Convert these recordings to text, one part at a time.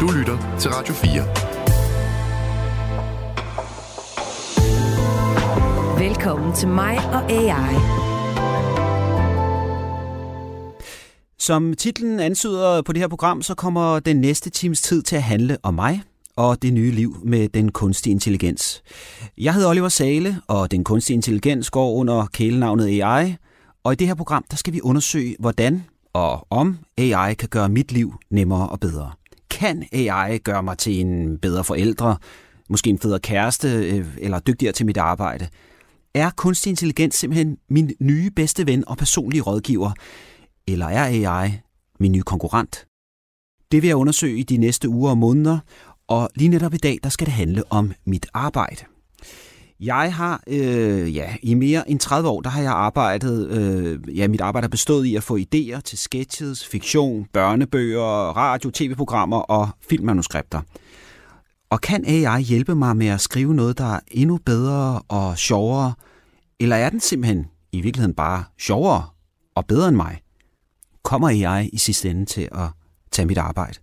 Du lytter til Radio 4. Velkommen til mig og AI. Som titlen antyder på det her program, så kommer den næste times tid til at handle om mig og det nye liv med den kunstige intelligens. Jeg hedder Oliver Sale, og den kunstige intelligens går under kælenavnet AI, og i det her program, der skal vi undersøge, hvordan og om AI kan gøre mit liv nemmere og bedre. Kan AI gøre mig til en bedre forældre, måske en federe kæreste øh, eller dygtigere til mit arbejde? Er kunstig intelligens simpelthen min nye bedste ven og personlige rådgiver? Eller er AI min nye konkurrent? Det vil jeg undersøge i de næste uger og måneder, og lige netop i dag, der skal det handle om mit arbejde. Jeg har øh, ja, i mere end 30 år, der har jeg arbejdet, øh, ja, mit arbejde har bestået i at få idéer til sketches, fiktion, børnebøger, radio, tv-programmer og filmmanuskripter. Og kan AI hjælpe mig med at skrive noget, der er endnu bedre og sjovere? Eller er den simpelthen i virkeligheden bare sjovere og bedre end mig? Kommer AI i sidste ende til at tage mit arbejde?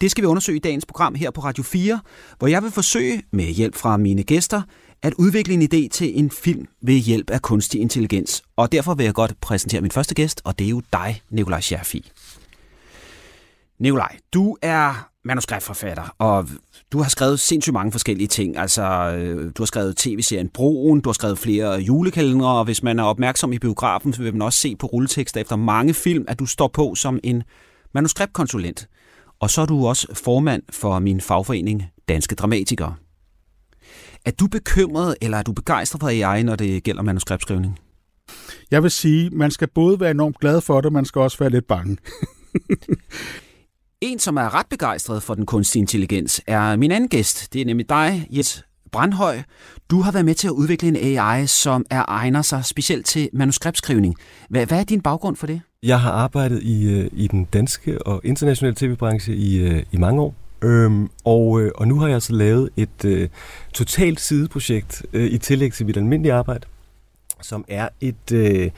Det skal vi undersøge i dagens program her på Radio 4, hvor jeg vil forsøge med hjælp fra mine gæster at udvikle en idé til en film ved hjælp af kunstig intelligens. Og derfor vil jeg godt præsentere min første gæst, og det er jo dig, Nikolaj Scherfi. Nikolaj, du er manuskriptforfatter, og du har skrevet sindssygt mange forskellige ting. Altså, øh, du har skrevet tv-serien Broen, du har skrevet flere julekalendere, og hvis man er opmærksom i biografen, så vil man også se på rulletekster efter mange film, at du står på som en manuskriptkonsulent. Og så er du også formand for min fagforening Danske Dramatikere. Er du bekymret, eller er du begejstret for AI, når det gælder manuskriptskrivning? Jeg vil sige, man skal både være enormt glad for det, man skal også være lidt bange. en, som er ret begejstret for den kunstige intelligens, er min anden gæst. Det er nemlig dig, Jes Brandhøj. Du har været med til at udvikle en AI, som er egner sig specielt til manuskriptskrivning. Hvad, hvad er din baggrund for det? Jeg har arbejdet i, øh, i den danske og internationale tv-branche i, øh, i mange år. Øhm, og, øh, og nu har jeg så lavet et øh, totalt sideprojekt øh, i tillæg til mit almindelige arbejde, som er et, øh,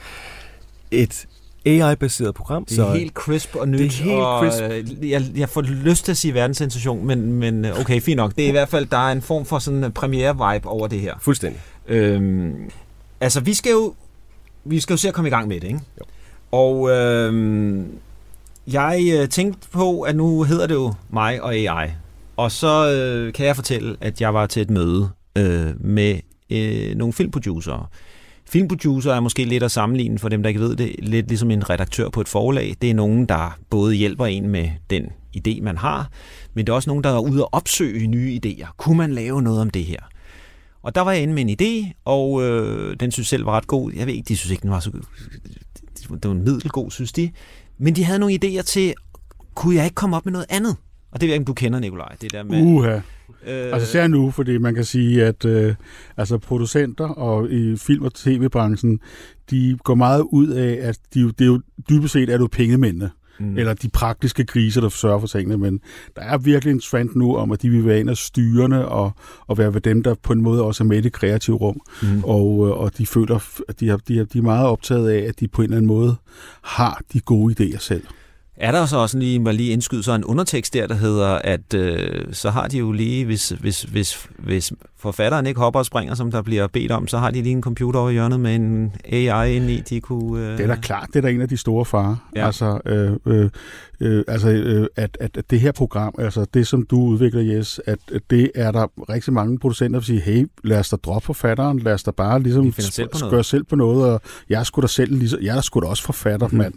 et AI-baseret program. Det er så, helt crisp og nyt. Det er helt og, crisp. Jeg, jeg får lyst til at sige verdenssensation, men, men okay, fint nok. Det er i hvert fald, der er en form for sådan en premiere-vibe over det her. Fuldstændig. Øhm, altså, vi skal jo vi skal jo se at komme i gang med det, ikke? Jo. Og øh, jeg øh, tænkte på, at nu hedder det jo mig og AI. Og så øh, kan jeg fortælle, at jeg var til et møde øh, med øh, nogle filmproducere. Filmproducer er måske lidt at sammenligne for dem, der ikke ved det, lidt ligesom en redaktør på et forlag. Det er nogen, der både hjælper en med den idé, man har, men det er også nogen, der er ude og opsøge nye idéer. Kunne man lave noget om det her? Og der var jeg inde med en idé, og øh, den synes selv var ret god. Jeg ved ikke, de synes ikke, den var så det var en middelgod, synes de. Men de havde nogle idéer til, kunne jeg ikke komme op med noget andet? Og det ved jeg ikke, om du kender, Nikolaj. Det der med, Uha. Øh, altså ser nu, fordi man kan sige, at øh, altså producenter og i film- og tv-branchen, de går meget ud af, at de, det er jo dybest set er du pengemændene. Mm. Eller de praktiske kriser, der sørger for tingene. Men der er virkelig en trend nu om, at de vil være en af styrende og, og være ved dem, der på en måde også er med i det kreative rum. Mm. Og, øh, og de føler, at de, har, de, har, de er meget optaget af, at de på en eller anden måde har de gode idéer selv. Er der så også lige, lige indskyde så en undertekst der, der hedder, at øh, så har de jo lige, hvis, hvis, hvis, hvis forfatteren ikke hopper og springer, som der bliver bedt om, så har de lige en computer over hjørnet med en AI ind i, de kunne... Øh... Det er da klart, det er da en af de store farer. Ja. Altså, øh, øh, øh, altså øh, at, at, at det her program, altså det som du udvikler, Jes, at, at det er der rigtig mange producenter, der siger, hey, lad os da droppe forfatteren, lad os da bare ligesom selv gøre selv på noget, og jeg er sgu da selv, ligesom, jeg er sgu da også forfatter, mm. mand.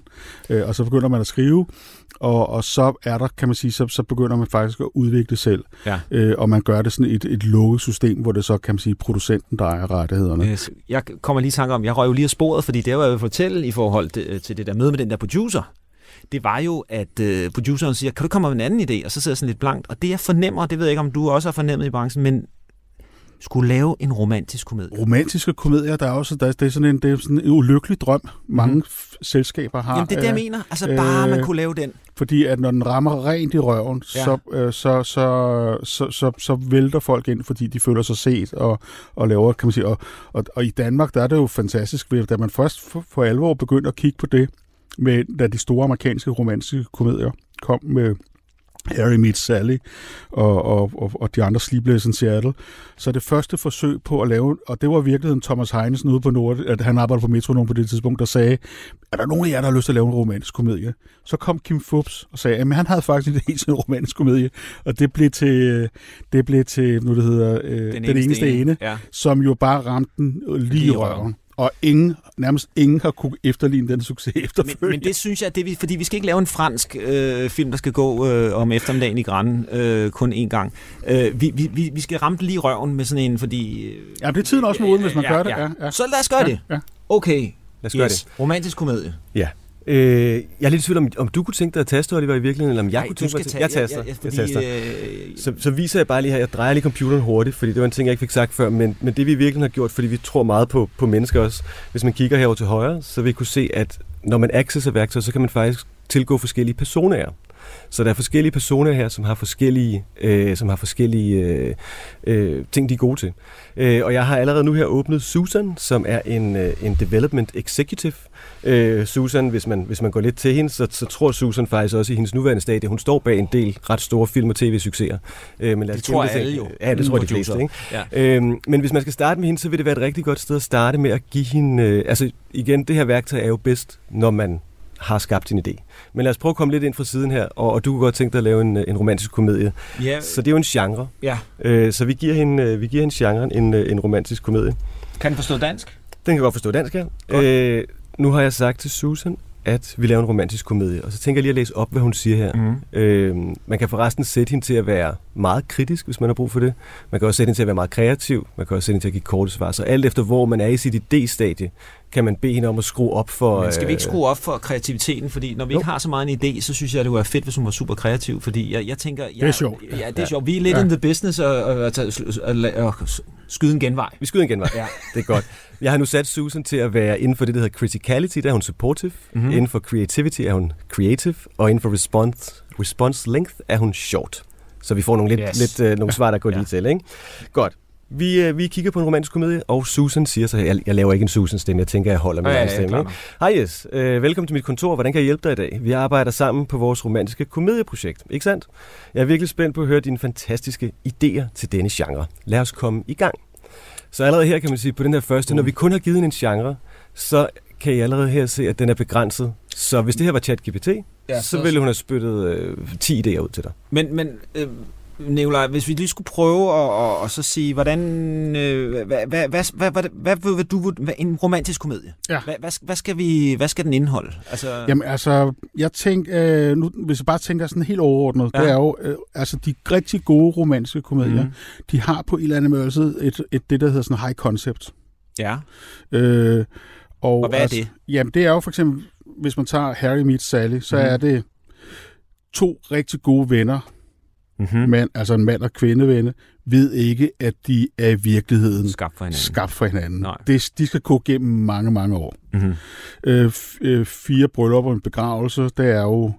Øh, og så begynder man at skrive, og, og så er der, kan man sige, så, så begynder man faktisk at udvikle selv. Ja. Øh, og man gør det sådan et, et lukket system, hvor det så, kan man sige, producenten, der ejer rettighederne. Yes. Jeg kommer lige i tanke om, jeg røg jo lige af sporet, fordi det var jeg vil fortælle i forhold til det der møde med den der producer, det var jo, at øh, produceren siger, kan du komme med en anden idé? Og så sidder jeg sådan lidt blankt. Og det jeg fornemmer, det ved jeg ikke, om du også har fornemmet i branchen, men skulle lave en romantisk komedie. Romantiske komedier, der er også der, det er sådan en, det er sådan en ulykkelig drøm, mange mm. selskaber har. Jamen det er det, jeg mener. Altså bare øh, man kunne lave den. Fordi at når den rammer rent i røven, ja. så, øh, så, så, så, så, så vælter folk ind, fordi de føler sig set og, og laver, kan man sige. Og, og, og i Danmark, der er det jo fantastisk, da man først for, for alvor begyndte at kigge på det, med, da de store amerikanske romantiske komedier kom med Harry Meets Sally og, og, og, og de andre Sleepless in Seattle. Så det første forsøg på at lave, og det var i virkeligheden Thomas Heinesen ude på Nord, at han arbejdede på Metronom på det tidspunkt, der sagde, er der nogen af jer, der har lyst til at lave en romantisk komedie? Så kom Kim Fubs og sagde, at han havde faktisk en helt en romantisk komedie, og det blev til, det blev til nu det hedder, øh, den, den eneste ene, ene Ja. som jo bare ramte den lige i røven. Og ingen, nærmest ingen har kunne efterligne den succes Men, efterfølgende. men det synes jeg, det er, vi- fordi vi skal ikke lave en fransk øh, film, der skal gå øh, om eftermiddagen i Gran øh, kun én gang. Øh, vi, vi, vi- vi skal ramme den lige røven med sådan en, fordi... Øh, Ja, det er tiden også moden, hvis man gør det. Ja, ja. Så lad os gøre Ja, det. ja. Okay. Lad os gøre yes. Romantisk komedie. Ja. Øh, jeg er lidt i tvivl om, om du kunne tænke dig at taste, Oliver, i virkeligheden, eller om jeg Nej, kunne tænke mig til- tage- Jeg taster. Ja, jeg fordi, taster. øh, Så, så viser jeg bare lige her, jeg drejer lige computeren hurtigt, fordi det var en ting, jeg ikke fik sagt før, men, men det vi virkelig har gjort, fordi vi tror meget på, på mennesker også, hvis man kigger herover til højre, så vil vi kunne se, at når man accesser værktøjer, så kan man faktisk tilgå forskellige personer. Så der er forskellige personer her, som har forskellige, øh, som har forskellige øh, øh, ting, de er gode til. Øh, og jeg har allerede nu her åbnet Susan, som er en, øh, en development executive. Øh, Susan, hvis man, hvis man går lidt til hende, så, så tror Susan faktisk også i hendes nuværende stadie, hun står bag en del ret store film- og tv-succeser. Øh, men lad os Det tror alle jo. Ja, det tror de fleste. Ikke? Ja. Øhm, men hvis man skal starte med hende, så vil det være et rigtig godt sted at starte med at give hende... Øh, altså igen, det her værktøj er jo bedst, når man har skabt sin idé. Men lad os prøve at komme lidt ind fra siden her, og, og du kunne godt tænke dig at lave en, en romantisk komedie. Ja, Så det er jo en genre. ja. Øh, så vi giver hende, øh, vi giver hende genren en, øh, en romantisk komedie. Kan den forstå dansk? Den kan godt forstå dansk her. Godt. Øh, nu har jeg sagt til Susan, at vi laver en romantisk komedie, og så tænker jeg lige at læse op, hvad hun siger her. Mm. Øh, man kan forresten sætte hende til at være meget kritisk, hvis man har brug for det. Man kan også sætte hende til at være meget kreativ. Man kan også sætte hende til at give korte svar. Så alt efter, hvor man er i sit idé-stadie, kan man bede hende om at skrue op for... Men skal vi ikke øh, skrue op for kreativiteten? Fordi når vi Jo. ikke har så meget en idé, så synes jeg, det være fedt, hvis hun var super kreativ. Fordi jeg, jeg tænker... Jeg, Det er sjovt. Ja, det er Ja. sjovt. Vi er lidt Ja. in the business og, og, og, og, og, og skyde en genvej. Vi skyder en genvej. Ja. Det er godt. Jeg har nu sat Susan til at være inden for det, der hedder criticality, der er hun supportive. Mhm. Mm-hmm. Inden for creativity er hun creative. Og inden for response, response length er hun short. Så vi får nogle, lidt, Yes. lidt, øh, nogle svar, der går Ja. lige til. Ikke? Godt. Vi, øh, vi kigger på en romantisk komedie, og Susan siger så, jeg, jeg laver ikke en Susan-stemme, jeg tænker, jeg holder med Ja, ja, ja, ja, ja, stemme. ikke? Hej Jes, øh, velkommen til mit kontor. Hvordan kan jeg hjælpe dig i dag? Vi arbejder sammen på vores romantiske komedieprojekt, ikke sandt? Jeg er virkelig spændt på at høre dine fantastiske idéer til denne genre. Lad os komme i gang. Så allerede her kan man sige, på den her første, når vi kun har givet en genre, så kan I allerede her se, at den er begrænset. Så hvis det her var ChatGPT, Ja, så- så ville hun have spyttet øh, 10 idéer ud til dig. Men, men øh, Nicolaj, hvis vi lige skulle prøve at, og, og så sige, hvordan, øh, hvad, hvad, hvad, hvad, hvad, hvad, hvad du, hvad, en romantisk komedie, Ja. hvad, hvad, hvad, skal vi, hvad skal den indeholde? Altså, Jamen altså, jeg tænker, øh, nu, hvis jeg bare tænker sådan helt overordnet, Ja. det er jo, øh, altså de rigtig gode romantiske komedier, mm. de har på en eller anden måde et, et, det, der hedder sådan high concept. ja. Øh, og, Og hvad er altså, det? Jamen det er jo for eksempel, hvis man tager Harry Meets Sally, så mm. er det to rigtig gode venner, Mm-hmm. mand, altså en mand og kvindevenne, ved ikke, at de er i virkeligheden Skabt for hinanden. skabt for hinanden. Nej. Det, de skal gå gennem mange, mange år. Mm-hmm. Øh, øh, fire bryllup og en begravelse, det er jo,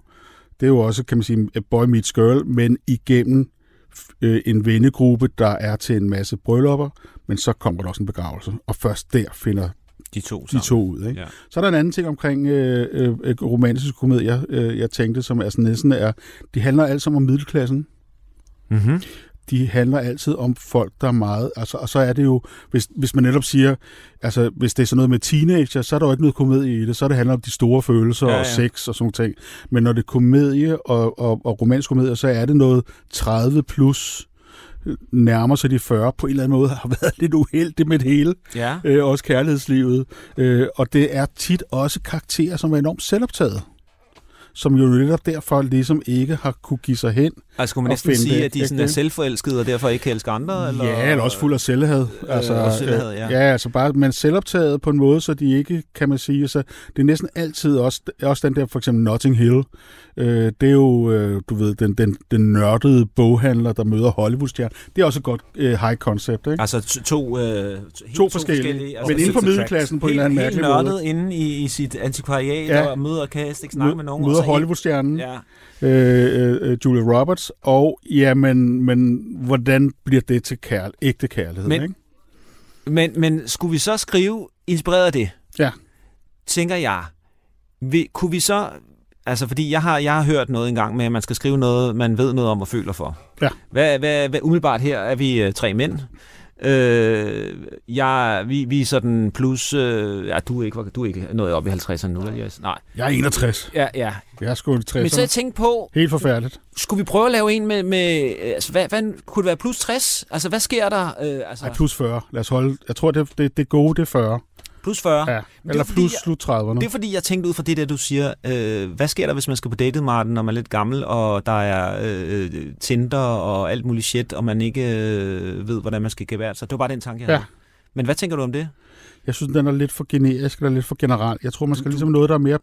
det er jo også, kan man sige, boy meets girl, men igennem øh, en vennegruppe, der er til en masse bryllupper, men så kommer der også en begravelse, og først der finder De to de sammen. to ud. Ikke? Ja. Så er der en anden ting omkring øh, øh, øh, romantiske komedier, øh, jeg tænkte, som er sådan næsten er, de handler alt sammen om middelklassen. Mm-hmm. de handler altid om folk, der er meget... Altså, og så er det jo, hvis, hvis man netop siger, altså hvis det er sådan noget med teenager, så er der jo ikke noget komedie i det, så det handler om de store følelser Ja, ja, og sex og sådan ting. Men når det er komedie og, og, og romansk komedie, så er det noget 30 plus øh, nærmer sig de 40 på en eller anden måde, har været lidt uheldigt med det hele, Ja. øh, også kærlighedslivet. Øh, og det er tit også karakterer, som er enormt selvoptaget som jo netop derfor ligesom ikke har kunne give sig hen Altså kunne man næsten sige, det, at de sådan er selvforelskede, og derfor ikke kan elske andre? Eller? Ja, eller også fuld af selvhed. Øh, og selvhed, ja. ja, altså bare, men selvoptaget på en måde, så de ikke, kan man sige, så det er næsten altid også, også den der, for eksempel Notting Hill, øh, det er jo, øh, du ved, den, den, den nørdede boghandler, der møder Hollywoodstjerne. Det er også et godt øh, high concept, ikke? Altså to, to, øh, helt To forskellige, men inden for middelklassen på en eller anden helt mærkelig måde. nørdet inde i, i sit antikvariat Ja. og møder kast, ikke snakke med nogen. og Møder helt- Hollywoodstjernen, Ja. øh, øh, Julia Roberts, og ja, men, men hvordan bliver det til kærl- ægte kærlighed, Men- ikke? Men, men skulle vi så skrive, inspireret af det, Ja. tænker jeg, vi, kunne vi så Altså, fordi jeg har, jeg har hørt noget engang med, at man skal skrive noget, man ved noget om og føler for. Ja. Hvad, hvad, hvad, umiddelbart her er vi øh, tre mænd. Øh, jeg, vi, vi er sådan plus... Øh, ja, du er ikke, du er ikke nået op i 50'erne nu, vel? Yes. Nej. Jeg er 61. Ja, ja. Jeg er sgu i 60'erne. Men så jeg tænkte på, Helt forfærdeligt. skulle vi prøve at lave en med... med altså, hvad, hvad, kunne det være plus 60? Altså, hvad sker der? Øh, altså, Ej, plus 40. Lad os holde. Jeg tror, det, det, det gode, det er 40. plus 40? Ja. er Eller fordi, plus slut 30'erne. Det er fordi, jeg tænkte ud fra det der, du siger, øh, hvad sker der, hvis man skal på datet, Martin, når man er lidt gammel, og der er øh, Tinder og alt muligt shit, og man ikke øh, ved, hvordan man skal gevære sig. Det var bare den tanke, jeg Ja. havde. Men hvad tænker du om det? Jeg synes, den er lidt for generisk eller lidt for general. Jeg tror, man skal ligesom noget, der er mere...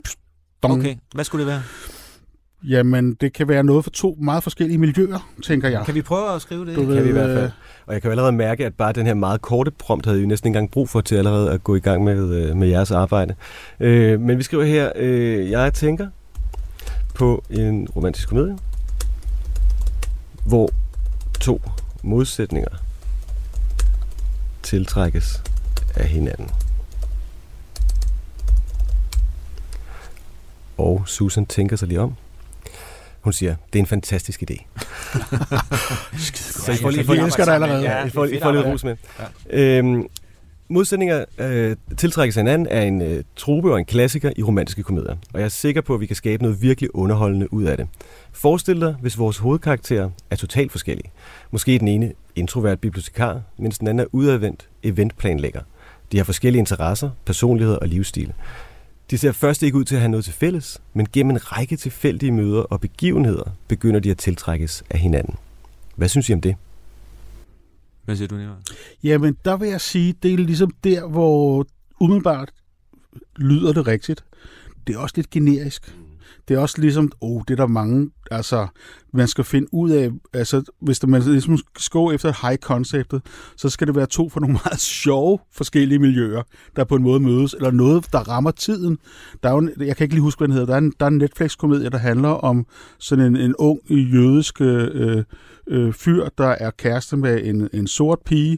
Dong. Okay, hvad skulle det være? Jamen, det kan være noget for to meget forskellige miljøer, tænker jeg. Kan vi prøve at skrive det? Du Det kan vi i hvert øh, fald. Og jeg kan jo allerede mærke, at bare den her meget korte prompt havde vi næsten ikke engang brug for til allerede at gå i gang med, øh, med jeres arbejde. Øh, men vi skriver her, øh, jeg tænker på en romantisk komedie, hvor to modsætninger tiltrækkes af hinanden. Og Susan tænker sig lige om. Hun siger, det er en fantastisk idé. Så I får lige, Vi elsker dig allerede. Ja, I får, det I får lidt ros med. Ja. Øhm, modsætninger øh, tiltrækkes af hinanden er en øh, trope og en klassiker i romantiske komedier. Og jeg er sikker på, at vi kan skabe noget virkelig underholdende ud af det. Forestil dig, hvis vores hovedkarakterer er totalt forskellige. Måske den ene introvert bibliotekar, mens den anden er udadvendt eventplanlægger. De har forskellige interesser, personligheder og livsstil. De ser først ikke ud til at have noget til fælles, men gennem en række tilfældige møder og begivenheder begynder de at tiltrækkes af hinanden. Hvad synes I om det? Hvad siger du, Niva? Jamen, der vil jeg sige, det er ligesom der, hvor umiddelbart lyder det rigtigt. Det er også lidt generisk. Det er også ligesom, oh, det er der mange, altså, man skal finde ud af, altså, hvis der, man ligesom skal gå efter high-konceptet, så skal det være to for nogle meget sjove forskellige miljøer, der på en måde mødes, eller noget, der rammer tiden. Der er jo, en- jeg kan ikke lige huske, hvad den hedder, der er en, der er en Netflix-komedie, der handler om sådan en, en ung jødisk øh, øh, fyr, der er kæreste med en, en sort pige,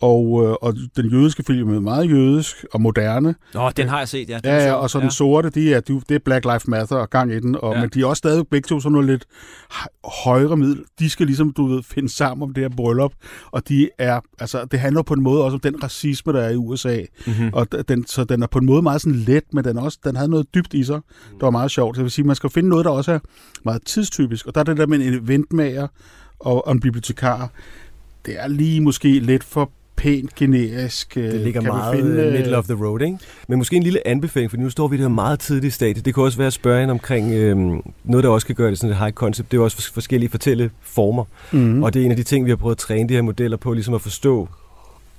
og, øh, og den jødiske film er meget jødisk og moderne. Nå, den har jeg set, ja. Den Ja, ja, og så den sorte, de er, de, det er Black Lives Matter og gang i den, og, Ja. ja. men de er også stadig begge to sådan noget lidt hø- højere middel. De skal ligesom, du ved, finde sammen om det her bryllup, og de er, altså, det handler på en måde også om den racisme, der er i USA, Mm-hmm. og den, så den er på en måde meget sådan let, men den, også, den havde noget dybt i sig, der var meget sjovt. Så det vil sige, man skal finde noget, der også er meget tidstypisk, og der er det der med en eventmager og, og en bibliotekar, det er lige måske lidt for pænt generisk. Det ligger Kan meget finde, øh, middle of the road, ikke? Men måske en lille anbefaling, for nu står vi der meget tidligt i stadiet. Det kunne også være at spørge ind omkring øhm, noget, der også kan gøre det sådan et high concept. Det er også fors- forskellige fortælleformer. Mm. Og det er en af de ting, vi har prøvet at træne de her modeller på, ligesom at forstå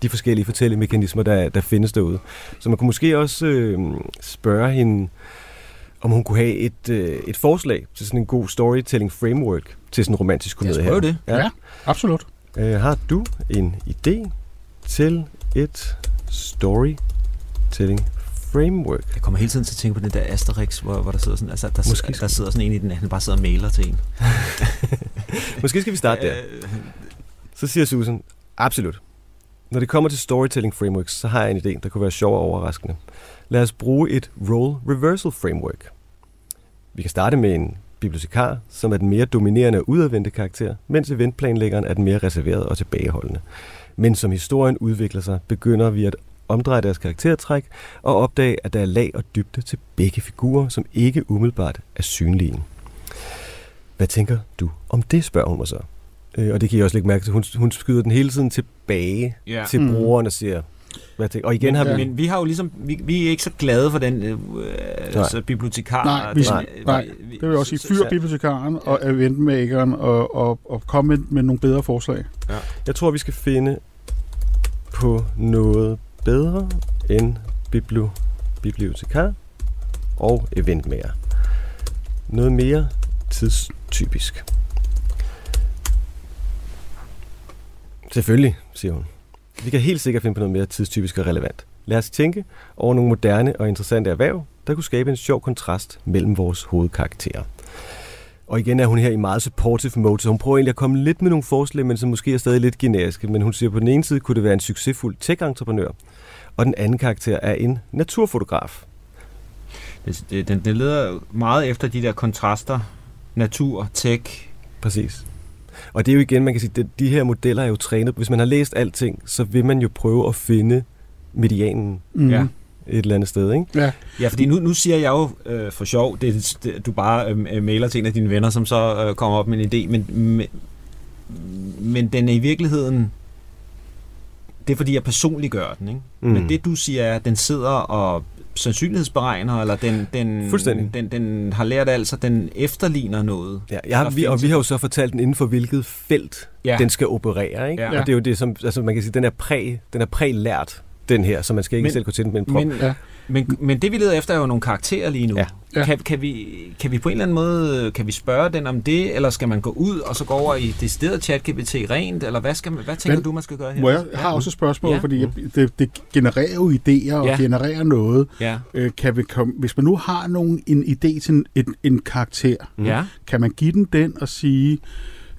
de forskellige fortællemekanismer, der, der findes derude. Så man kunne måske også øh, spørge hende, om hun kunne have et, øh, et forslag til sådan en god storytelling framework til sådan en romantisk Lad os komedie prøve her. det. Ja, absolut. Øh, har du en idé til et storytelling framework? Jeg kommer hele tiden til at tænke på den der Asterix, hvor, hvor der sidder sådan, altså, der, Måske der sidder sådan en i den, han bare sidder og mailer til en. Måske skal vi starte der. Øh, Så siger Susan, absolut. Når det kommer til storytelling frameworks, så har jeg en idé, der kunne være sjov og overraskende. Lad os bruge et role reversal framework. Vi kan starte med en bibliotekar, som er den mere dominerende og udadvendte karakter, mens eventplanlæggeren er den mere reserverede og tilbageholdende. Men som historien udvikler sig, begynder vi at omdreje deres karaktertræk og opdage, at der er lag og dybde til begge figurer, som ikke umiddelbart er synlige. Hvad tænker du om det, spørger hun mig så. Øh, og det kan I også lægge mærke til. Hun, hun skyder den hele tiden tilbage ja. til Mm. brugeren og siger, hvad tænker, og igen har men, vi... men vi har jo ligesom, vi, vi er ikke så glade for den øh, altså bibliotekar. Nej, vi- den, nej, øh, nej, vi- Det vil jeg også sige, så- fyr bibliotekaren og eventmakeren og, og, og kom med, med nogle bedre forslag. Jeg tror, vi skal finde på noget bedre end bibli- bibliotekar og eventmager. Noget mere tidstypisk. Selvfølgelig, siger hun. Vi kan helt sikkert finde på noget mere tidstypisk og relevant. Lad os tænke over nogle moderne og interessante erhverv, der kunne skabe en sjov kontrast mellem vores hovedkarakterer. Og igen er hun her i meget supportive mode, så hun prøver egentlig at komme lidt med nogle forslag, men som måske er stadig lidt generiske. Men hun siger, at på den ene side kunne det være en succesfuld tech-entreprenør, og den anden karakter er en naturfotograf. Det, det, den, den leder meget efter de der kontraster, natur, tech. Præcis. Og det er jo igen, man kan sige, at de her modeller er jo trænet. Hvis man har læst alting, så vil man jo prøve at finde medianen Mm. Ja. et eller andet sted, ikke? Ja. Ja, fordi nu, nu siger jeg jo øh, for sjov, det, det, du bare øh, mailer til en af dine venner, som så øh, kommer op med en idé, men, men, men den er i virkeligheden, det er fordi jeg personligt gør den, ikke? Mm. Mm. Men det du siger er, at den sidder og sandsynlighedsberegner, eller den, den, Fuldstændig. den, den har lært altså, den efterligner noget. Ja, jeg har, vi, og vi har jo så fortalt den inden for hvilket felt ja. den skal operere, ikke? Ja. Og det er jo det, som altså man kan sige, den er præ, den er prælært den her, så man skal ikke Men- selv gå til den med en prop. Men, Ja. men, men det vi leder efter er jo nogle karakterer lige nu. Ja. Ja. Kan, kan, vi, kan vi på en eller anden måde kan vi spørge den om det, eller skal man gå ud og så gå over i det sted chat GPT rent, eller hvad, skal man, hvad tænker Men- du, man skal gøre her? Må jeg, jeg har også et spørgsmål, Ja. fordi jeg, det, det genererer jo idéer og Ja. genererer noget. Ja. Øh, kan vi komme, hvis man nu har nogen, en idé til en, en, en karakter, Mm. Ja. kan man give den den og sige,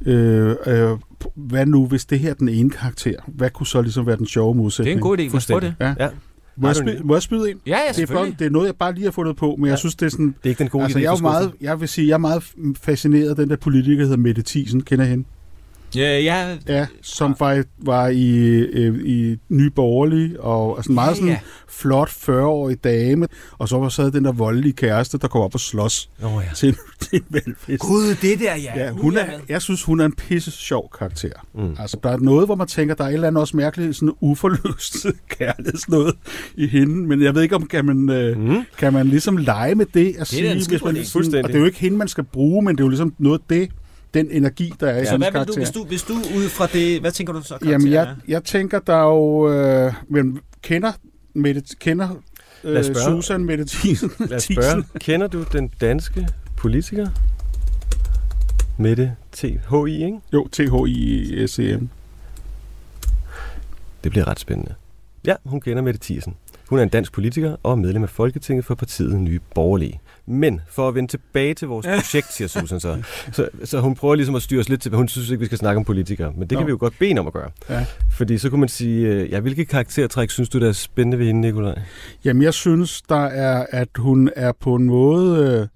øh, øh, hvad nu, hvis det her er den ene karakter? Hvad kunne så ligesom være den sjove Det er modsætning? en god idé. Fuldstændig. det. Ja. Ja. Må jeg, spy, må jeg spyde ind? Ja, ja, Det er, blot, det er noget, jeg bare lige har fundet på, men jeg Ja. synes, det er sådan... Det er ikke den gode Altså, idé jeg, er meget, jeg vil sige, jeg er meget fascineret af den der politiker, der hedder Mette Thiesen. Kender hende? Ja, ja. Ja, som var, var i, øh, i Nye Borgerlige, og altså meget sådan ja. flot 40-årig dame, og så var så den der voldelige kæreste, der kom op og slås oh, ja. til, en- til en valgfest. Gud, det der, ja. Ja, hun jeg er, jeg synes, hun er en pisse sjov karakter. Mm. Altså, der er noget, hvor man tænker, der er et eller andet også mærkeligt, sådan uforløst kærlighedsnåde i hende, men jeg ved ikke, om kan man, øh, Mm. kan man ligesom lege med det at da en sige, hvis man, sådan, Fuldstændig. og det er jo ikke hende, man skal bruge, men det er jo ligesom noget af det, den energi, der er i Så hendes hvad vil du, karakter. hvis du, hvis du ud fra det, hvad tænker du så? Jamen, jeg, jeg tænker, der er jo... Øh, men kender, Mette, kender Lad os øh, spørge. Susan Mette Thiesen? Lad os spørge. Kender du den danske politiker? Mette T. H.I., ikke? Jo, T-H-I-S-E-M. Det bliver ret spændende. Ja, hun kender Mette Thiesen. Hun er en dansk politiker og medlem af Folketinget for partiet Nye Borgerlige. Men for at vende tilbage til vores projekt, siger Susan så, så, så hun prøver ligesom at styre os lidt til, hun synes ikke, vi skal snakke om politikere. Men det kan Nå. vi jo godt bede om at gøre. Ja. Fordi så kunne man sige, øh, ja, hvilke karaktertræk synes du, der er spændende ved hende, Nikolaj? Jamen, jeg synes, der er, at hun er på en måde... Øh,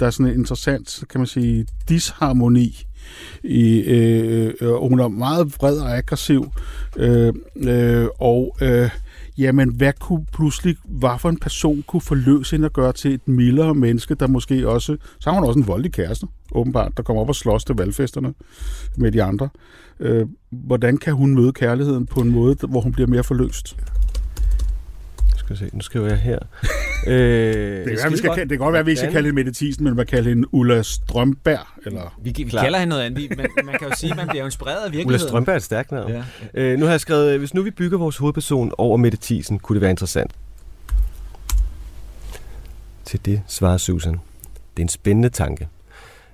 der er sådan en interessant, kan man sige, disharmoni. I, øh, øh, og hun er meget vred og aggressiv. Øh, øh, og øh, jamen, hvad kunne pludselig, hvad for en person kunne forløse hende at gøre til et mildere menneske, der måske også... Så har hun også en voldelig kæreste, åbenbart, der kommer op og slås til valgfesterne med de andre. Øh, hvordan kan hun møde kærligheden på en måde, hvor hun bliver mere forløst? Skal vi se, nu skriver jeg her. øh, Det kan, være, vi skal, kalde- det kan godt være, at vi ikke skal kalde hende Mette Thiesen, men man kalde hende Ulla Strømberg. Eller... Vi, vi Klar. kalder hende noget andet. Vi- Man, man kan jo sige, at man bliver inspireret af Ulla virkeligheden. Strømberg er et stærkt navn. Ja. Øh, nu har jeg skrevet, hvis nu vi bygger vores hovedperson over Mette Thiesen, kunne det være interessant. Til det svarer Susan. Det er en spændende tanke.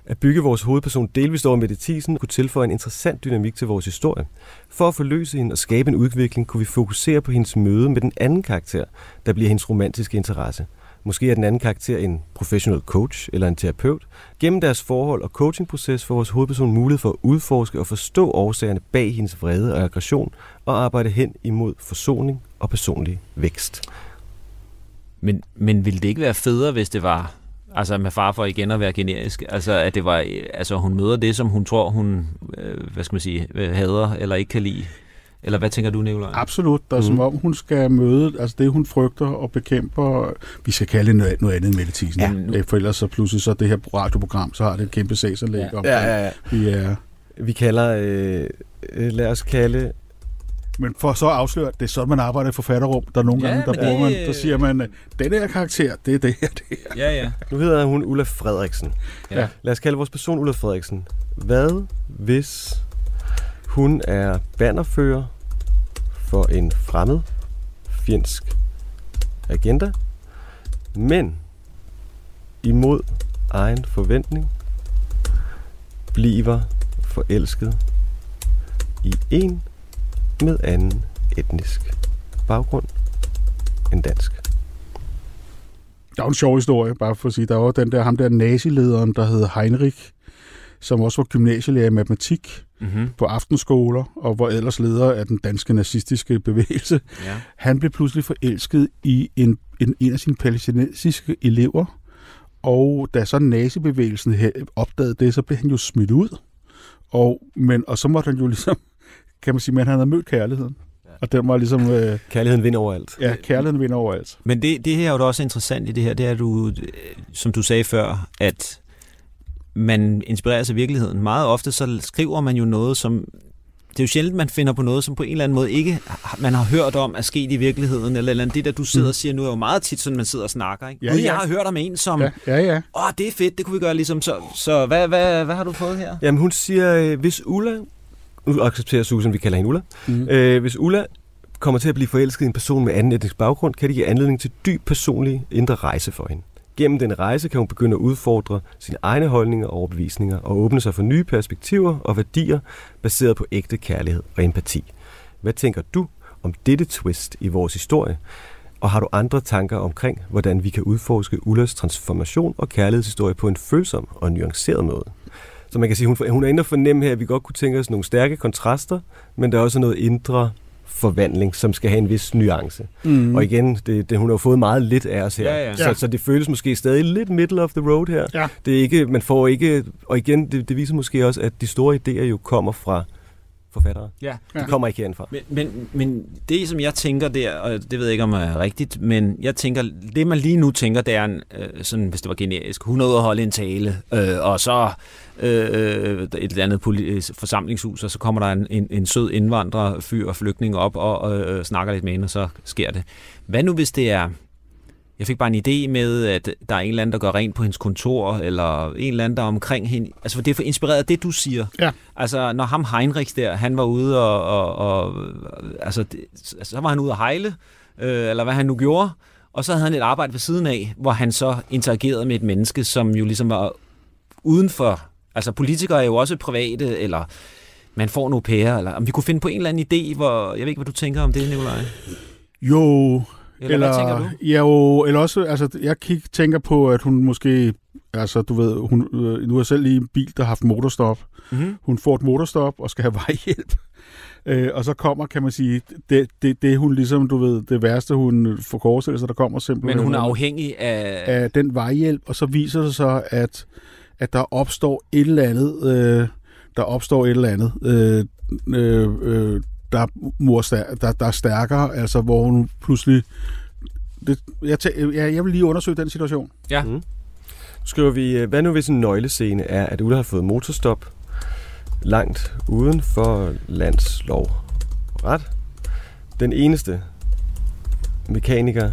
At bygge vores hovedperson delvist over Mette Thiesen kunne tilføje en interessant dynamik til vores historie. For at forløse hende og skabe en udvikling, kunne vi fokusere på hendes møde med den anden karakter, der bliver hendes romantiske interesse. Måske er den anden karakter en professional coach eller en terapeut. Gennem deres forhold og coachingproces får vores hovedperson mulighed for at udforske og forstå årsagerne bag hendes vrede og aggression og arbejde hen imod forsoning og personlig vækst. Men, men ville det ikke være federe, hvis det var, altså med far for igen at være generisk, altså at det var, øh, altså hun møder det, som hun tror, hun, øh, hvad skal man sige, øh, hader eller ikke kan lide? Eller hvad tænker du, Nicolaj? Absolut. Der er mm. som om, hun skal møde altså det, hun frygter og bekæmper. Vi skal kalde noget, noget andet end Mette Thiesen. Ja. Ja. For ellers så pludselig så det her radioprogram, så har det et kæmpe sagsanlæg Ja. ja. om, ja. ja. vi er. Vi kalder, øh, øh, lad os kalde, Men for så at afsløre, at det er sådan, man arbejder i forfatterrum. Der er nogle Ja, gange, der bruger det- man, der siger man, den her karakter, det er det her, det her. Ja, ja. nu hedder hun Ulla Frederiksen. Ja. Lad os kalde vores person Ulla Frederiksen. Hvad hvis hun er bannerfører for en fremmed fjendsk agenda, men imod egen forventning bliver forelsket i en med anden etnisk baggrund end dansk. Der er jo en sjov historie, bare for at sige. Der var den der, ham der nazilederen, der hed Heinrich, som også var gymnasielærer i matematik Mm-hmm. på aftenskoler, og var ellers leder af den danske nazistiske bevægelse. Ja. Han blev pludselig forelsket i en, en, en af sine palæstinensiske elever, og da så nazibevægelsen opdagede det, så blev han jo smidt ud. Og, men, og så måtte han jo ligesom, kan man sige, at han havde mødt kærligheden. Og den var ligesom, øh, Kærligheden vinder overalt. ja, kærligheden vinder overalt. Men det, det her er jo da også interessant i det her, det er, at du, øh, som du sagde før, at man inspireres af virkeligheden. Meget ofte så skriver man jo noget, som... Det er jo sjældent, man finder på noget, som på en eller anden måde ikke man har hørt om er sket i virkeligheden, eller, eller andet. det, der du sidder og siger nu, er jo meget tit sådan, man sidder og snakker. Ikke? Mm. Ja, Gud, ja. Jeg har hørt om en, som... Ja, ja, ja. Åh, det er fedt, det kunne vi gøre ligesom. Så, så hvad, hvad, hvad har du fået her? Jamen hun siger, øh, hvis Ulla, accepterer Susan, vi kalder hende Ulla, Mm. øh, hvis Ulla kommer til at blive forelsket i en person med anden etnisk baggrund, kan det give anledning til dyb personlig indre rejse for hende. Gennem den rejse kan hun begynde at udfordre sine egne holdninger og overbevisninger og åbne sig for nye perspektiver og værdier baseret på ægte kærlighed og empati. Hvad tænker du om dette twist i vores historie? Og har du andre tanker omkring, hvordan vi kan udforske Ullas transformation og kærlighedshistorie på en følsom og nuanceret måde? Så man kan sige, hun, hun er inde og fornemme her, at vi godt kunne tænke os nogle stærke kontraster, men der er også noget indre forvandling, som skal have en vis nuance. Mm. Og igen, det, det, hun har jo fået meget lidt af os her. Ja, ja. Så, så det føles måske stadig lidt middle of the road her. Ja. Det er ikke, man får ikke, og igen, det, det viser måske også, at de store idéer jo kommer fra forfattere. Ja. De kommer ikke herindfra. Men, men, men det, som jeg tænker der, og det ved jeg ikke, om er rigtigt, men jeg tænker, det man lige nu tænker, det er, en, øh, sådan, hvis det var generisk, hun er ude at holde en tale, øh, og så øh, øh, et eller andet poli- forsamlingshus, og så kommer der en, en, en sød indvandrer, fyr og flygtning op og øh, snakker lidt med hende, og så sker det. Hvad nu, hvis det er... Jeg fik bare en idé med, at der er en eller anden, der gør rent på hendes kontor, eller en eller anden, der er omkring hende. Altså, for det er for inspireret af det, du siger. Ja. Altså, når ham Heinrich der, han var ude og... og, og altså, det, så var han ude at hejle, øh, eller hvad han nu gjorde, og så havde han et arbejde ved siden af, hvor han så interagerede med et menneske, som jo ligesom var uden for... Altså, politikere er jo også private, eller man får au pair, eller om vi kunne finde på en eller anden idé, hvor... Jeg ved ikke, hvad du tænker om det, Nicolaj. Jo, Eller, eller hvad tænker du? Ja, jo, eller også, altså, jeg kig, tænker på, at hun måske, altså, du ved, hun, øh, nu er jeg selv i en bil, der har haft motorstop. Mm-hmm. Hun får et motorstop og skal have vejhjælp. Øh, og så kommer, kan man sige, det, det, det hun ligesom, du ved, det værste, hun får forestille sig, der kommer simpelthen Men hun er afhængig af... af den vejhjælp, og så viser det sig, at, at der opstår et eller andet, øh, der opstår et eller andet, øh, øh, øh, der, mor der, der er stærkere, altså hvor hun pludselig... Det, jeg, tæ- jeg, jeg vil lige undersøge den situation. Ja. Mm. Skriver vi, øh, hvad nu hvis en nøglescene er, at Ulla har fået motorstop langt uden for landslov. Ret? Den eneste mekaniker,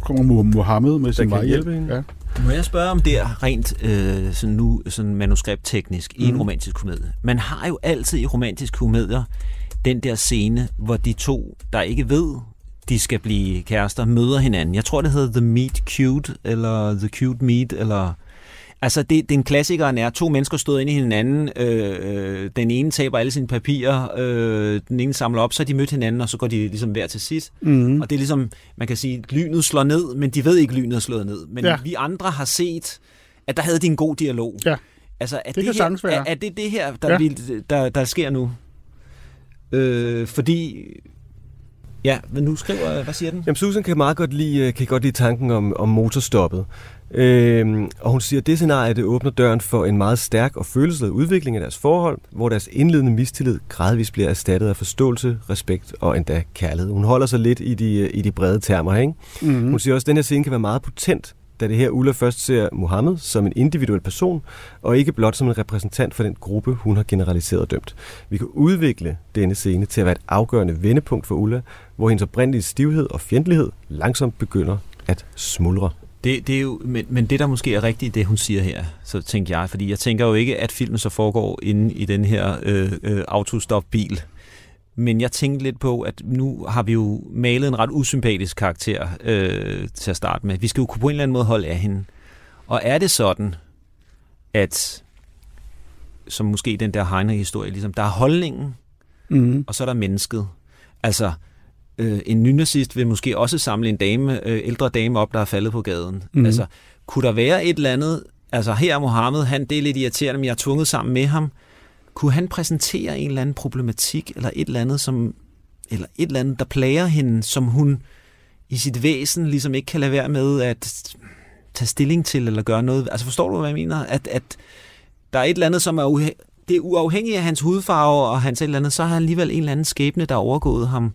Kommer Mohammed med sin kan vejhjælp. Ja. Må jeg spørge om det er rent øh, sådan nu sådan manuskriptteknisk i en Mhm. romantisk komedie? Man har jo altid i romantiske komedier den der scene, hvor de to, der ikke ved, de skal blive kærester, møder hinanden. Jeg tror, det hedder The Meet Cute, eller The Cute Meet, eller... Altså, det, den klassikeren er, to mennesker stod ind i hinanden, øh, øh, den ene taber alle sine papirer, øh, den ene samler op, så de mødt hinanden, og så går de ligesom hver til sit. Mm. Og det er ligesom, man kan sige, lynet slår ned, men de ved ikke, lynet er slået ned. Men Ja. vi andre har set, at der havde de en god dialog. Ja. Altså, er Det det, kan her, er, er det det her, der, Ja. vil, der, der sker nu? Øh, fordi... Ja, men nu skriver hvad siger den? Jamen, Susan kan meget godt lide, øh, kan godt lide tanken om, om motorstoppet. Øhm, og hun siger, at det scenarie det åbner døren for en meget stærk og følelsesladet udvikling af deres forhold, hvor deres indledende mistillid gradvist bliver erstattet af forståelse, respekt og endda kærlighed. Hun holder sig lidt i de, øh, i de brede termer, ikke? Mm. Hun siger også, at den her scene kan være meget potent, da det her Ulla først ser Mohammed som en individuel person, og ikke blot som en repræsentant for den gruppe, hun har generaliseret og dømt. Vi kan udvikle denne scene til at være et afgørende vendepunkt for Ulla, hvor hendes oprindelige stivhed og fjendtlighed langsomt begynder at smuldre. Det, det er jo, men, men det, der måske er rigtigt, det hun siger her, så tænker jeg, fordi jeg tænker jo ikke, at filmen så foregår inde i den her øh, øh, autostop-bil. Men jeg tænkte lidt på, at nu har vi jo malet en ret usympatisk karakter øh, til at starte med. Vi skal jo kunne på en eller anden måde holde af hende. Og er det sådan, at som måske den der Heine-historie, ligesom, der er holdningen, Mm. og så er der mennesket. Altså, øh, en nynazist vil måske også samle en dame, øh, ældre dame op, der er faldet på gaden. Mm. Altså, kunne der være et eller andet altså her er Mohammed, han, det er lidt irriterende, men jeg er tvunget sammen med ham. Kunne han præsentere en eller anden problematik, eller et eller andet, som, eller et eller andet, der plager hende, som hun i sit væsen ligesom ikke kan lade være med at tage stilling til, eller gøre noget. Altså forstår du, hvad jeg mener? At, at der er et eller andet, som er uhe- det er uafhængigt af hans hudfarve og hans et eller andet, så har han alligevel en eller anden skæbne, der er overgået ham,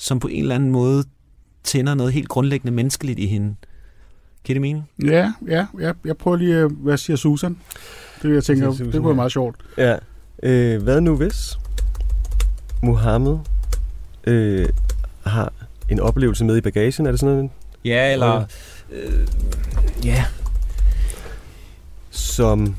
som på en eller anden måde tænder noget helt grundlæggende menneskeligt i hende. Kan det mene? Ja, ja, ja. Jeg prøver lige, øh, hvad siger Susan? Det jeg tænker, siger det Susan, kunne være meget sjovt. Ja. Øh, hvad nu hvis Mohammed øh, har en oplevelse med i bagagen? Er det sådan noget, Ja, eller... Øh, ja, som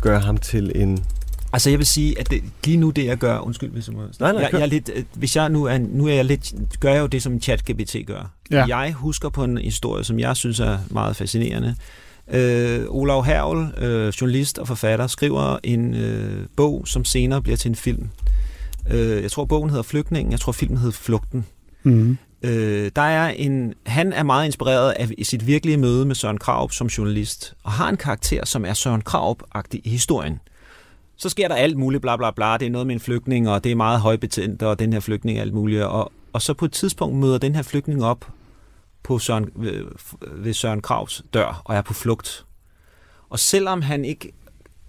gør ham til en... Altså jeg vil sige, at det, lige nu det jeg gør, undskyld hvis jeg må... Nej, nej, jeg, jeg er lidt, hvis jeg nu er, nu er jeg lidt, gør jeg jo det, som ChatGPT gør. Ja. Jeg husker på en historie, som jeg synes er meget fascinerende. Øh, Olav Hervel, øh, journalist og forfatter, skriver en øh, bog, som senere bliver til en film. Øh, jeg tror, bogen hedder Flygtningen, jeg tror, filmen hedder Flugten. Mm. Øh, der er en, han er meget inspireret af sit virkelige møde med Søren Kraup som journalist, og har en karakter, som er Søren Kraup-agtig i historien. Så sker der alt muligt, bla bla bla, det er noget med en flygtning, og det er meget højbetændt, og den her flygtning er alt muligt, og, og så på et tidspunkt møder den her flygtning op på Søren, ved, ved Søren Kraups dør, og er på flugt. Og selvom han ikke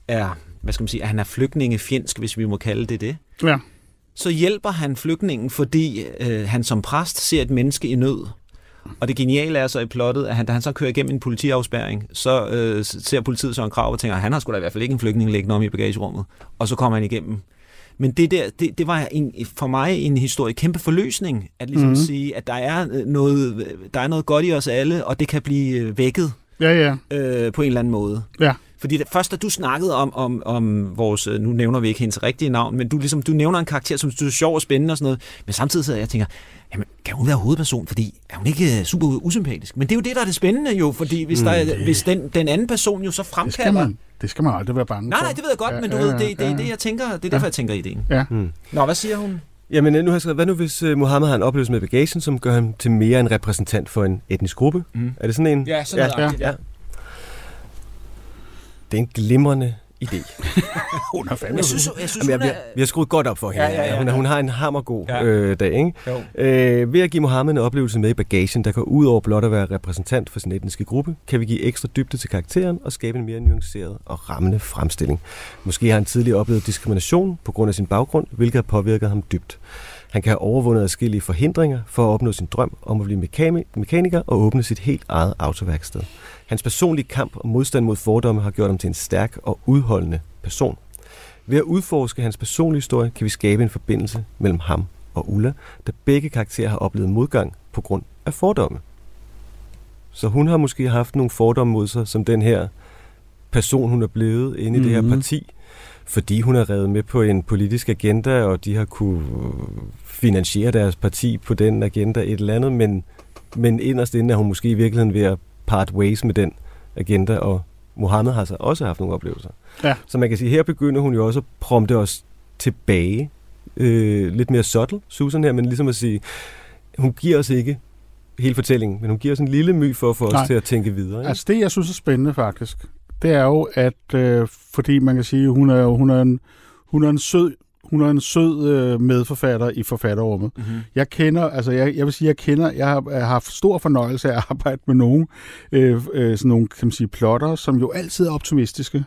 er, hvad skal man sige, at han er flygtningefjendsk, hvis vi må kalde det det, Ja. så hjælper han flygtningen, fordi øh, han som præst ser et menneske i nød. Og det geniale er så i plottet, at han, da han så kører igennem en politiafspærring, så øh, ser politiet så en krav og tænker, at han har sgu da i hvert fald ikke en flygtning liggende om i bagagerummet. Og så kommer han igennem. Men det der, det, det var en, for mig en historie, kæmpe forløsning, at ligesom mm-hmm. sige, at der er, øh, noget, der er noget godt i os alle, og det kan blive øh, vækket Ja, ja. øh, på en eller anden måde. Ja. Fordi det, først da du snakkede om, om, om vores, øh, nu nævner vi ikke hendes rigtige navn, men du, ligesom, du nævner en karakter, som du synes er sjov og spændende og sådan noget, men samtidig sidder jeg og tænker, jamen, kan hun være hovedperson, fordi er hun ikke øh, super usympatisk? Men det er jo det, der er det spændende jo, fordi hvis, der, er- hvis den, den anden person jo så Det skal, fremkalder... man, det skal man aldrig være bange Nej, for. nej, det ved jeg godt, Ja, men du ja, ved, ja, det, det er ja. det, jeg tænker, det er derfor, jeg tænker ideen. Ja. Hmm. Nå, hvad siger hun? Jamen, øh, nu har jeg skrevet, hvad nu hvis Mohammed har en oplevelse med bagagen, som gør ham til mere en repræsentant for en etnisk gruppe? Mm. Er det sådan en? Ja, sådan noget agtigt, ja. Det er en glimrende idé. Hun er fandme Jeg synes, jeg synes Jamen, jeg, hun vi, er... har, vi har skruet godt op for hende. Ja, ja, ja, hun, ja. hun har en hammergod Ja. øh, dag, ikke? Jo. Øh, ved at give Mohammed en oplevelse med i bagagen, der går ud over blot at være repræsentant for sin etniske gruppe, kan vi give ekstra dybde til karakteren og skabe en mere nuanceret og rammende fremstilling. Måske har han tidligere oplevet diskrimination på grund af sin baggrund, hvilket har påvirket ham dybt. Han kan have overvundet adskillige forhindringer for at opnå sin drøm om at blive mekani- mekaniker og åbne sit helt eget autoværksted. Hans personlige kamp og modstand mod fordomme har gjort ham til en stærk og udholdende person. Ved at udforske hans personlige historie, kan vi skabe en forbindelse mellem ham og Ulla, da begge karakterer har oplevet modgang på grund af fordomme. Så hun har måske haft nogle fordomme mod sig, som den her person, hun er blevet inde i mm-hmm. det her Mhm. parti, fordi hun er revet med på en politisk agenda, og de har kunne finansiere deres parti på den agenda et eller andet, men, men inderst inde er hun måske i virkeligheden ved at part ways med den agenda, og Mohammed har så også haft nogle oplevelser. Ja. Så man kan sige, her begynder hun jo også at prompte os tilbage, øh, lidt mere subtle, Susan her, men ligesom at sige, hun giver os ikke hele fortællingen, men hun giver os en lille my for at få os Nej. til at tænke videre. Ikke? Altså det, jeg synes er spændende faktisk, det er jo, at øh, fordi man kan sige, hun er, hun er en, hun er en sød, hun er en sød øh, medforfatter i forfatterrummet. Mm-hmm. Jeg kender, altså jeg, jeg vil sige, jeg kender, jeg har, jeg har haft stor fornøjelse af at arbejde med nogen, øh, øh, sådan nogle, kan man sige, plotter, som jo altid er optimistiske,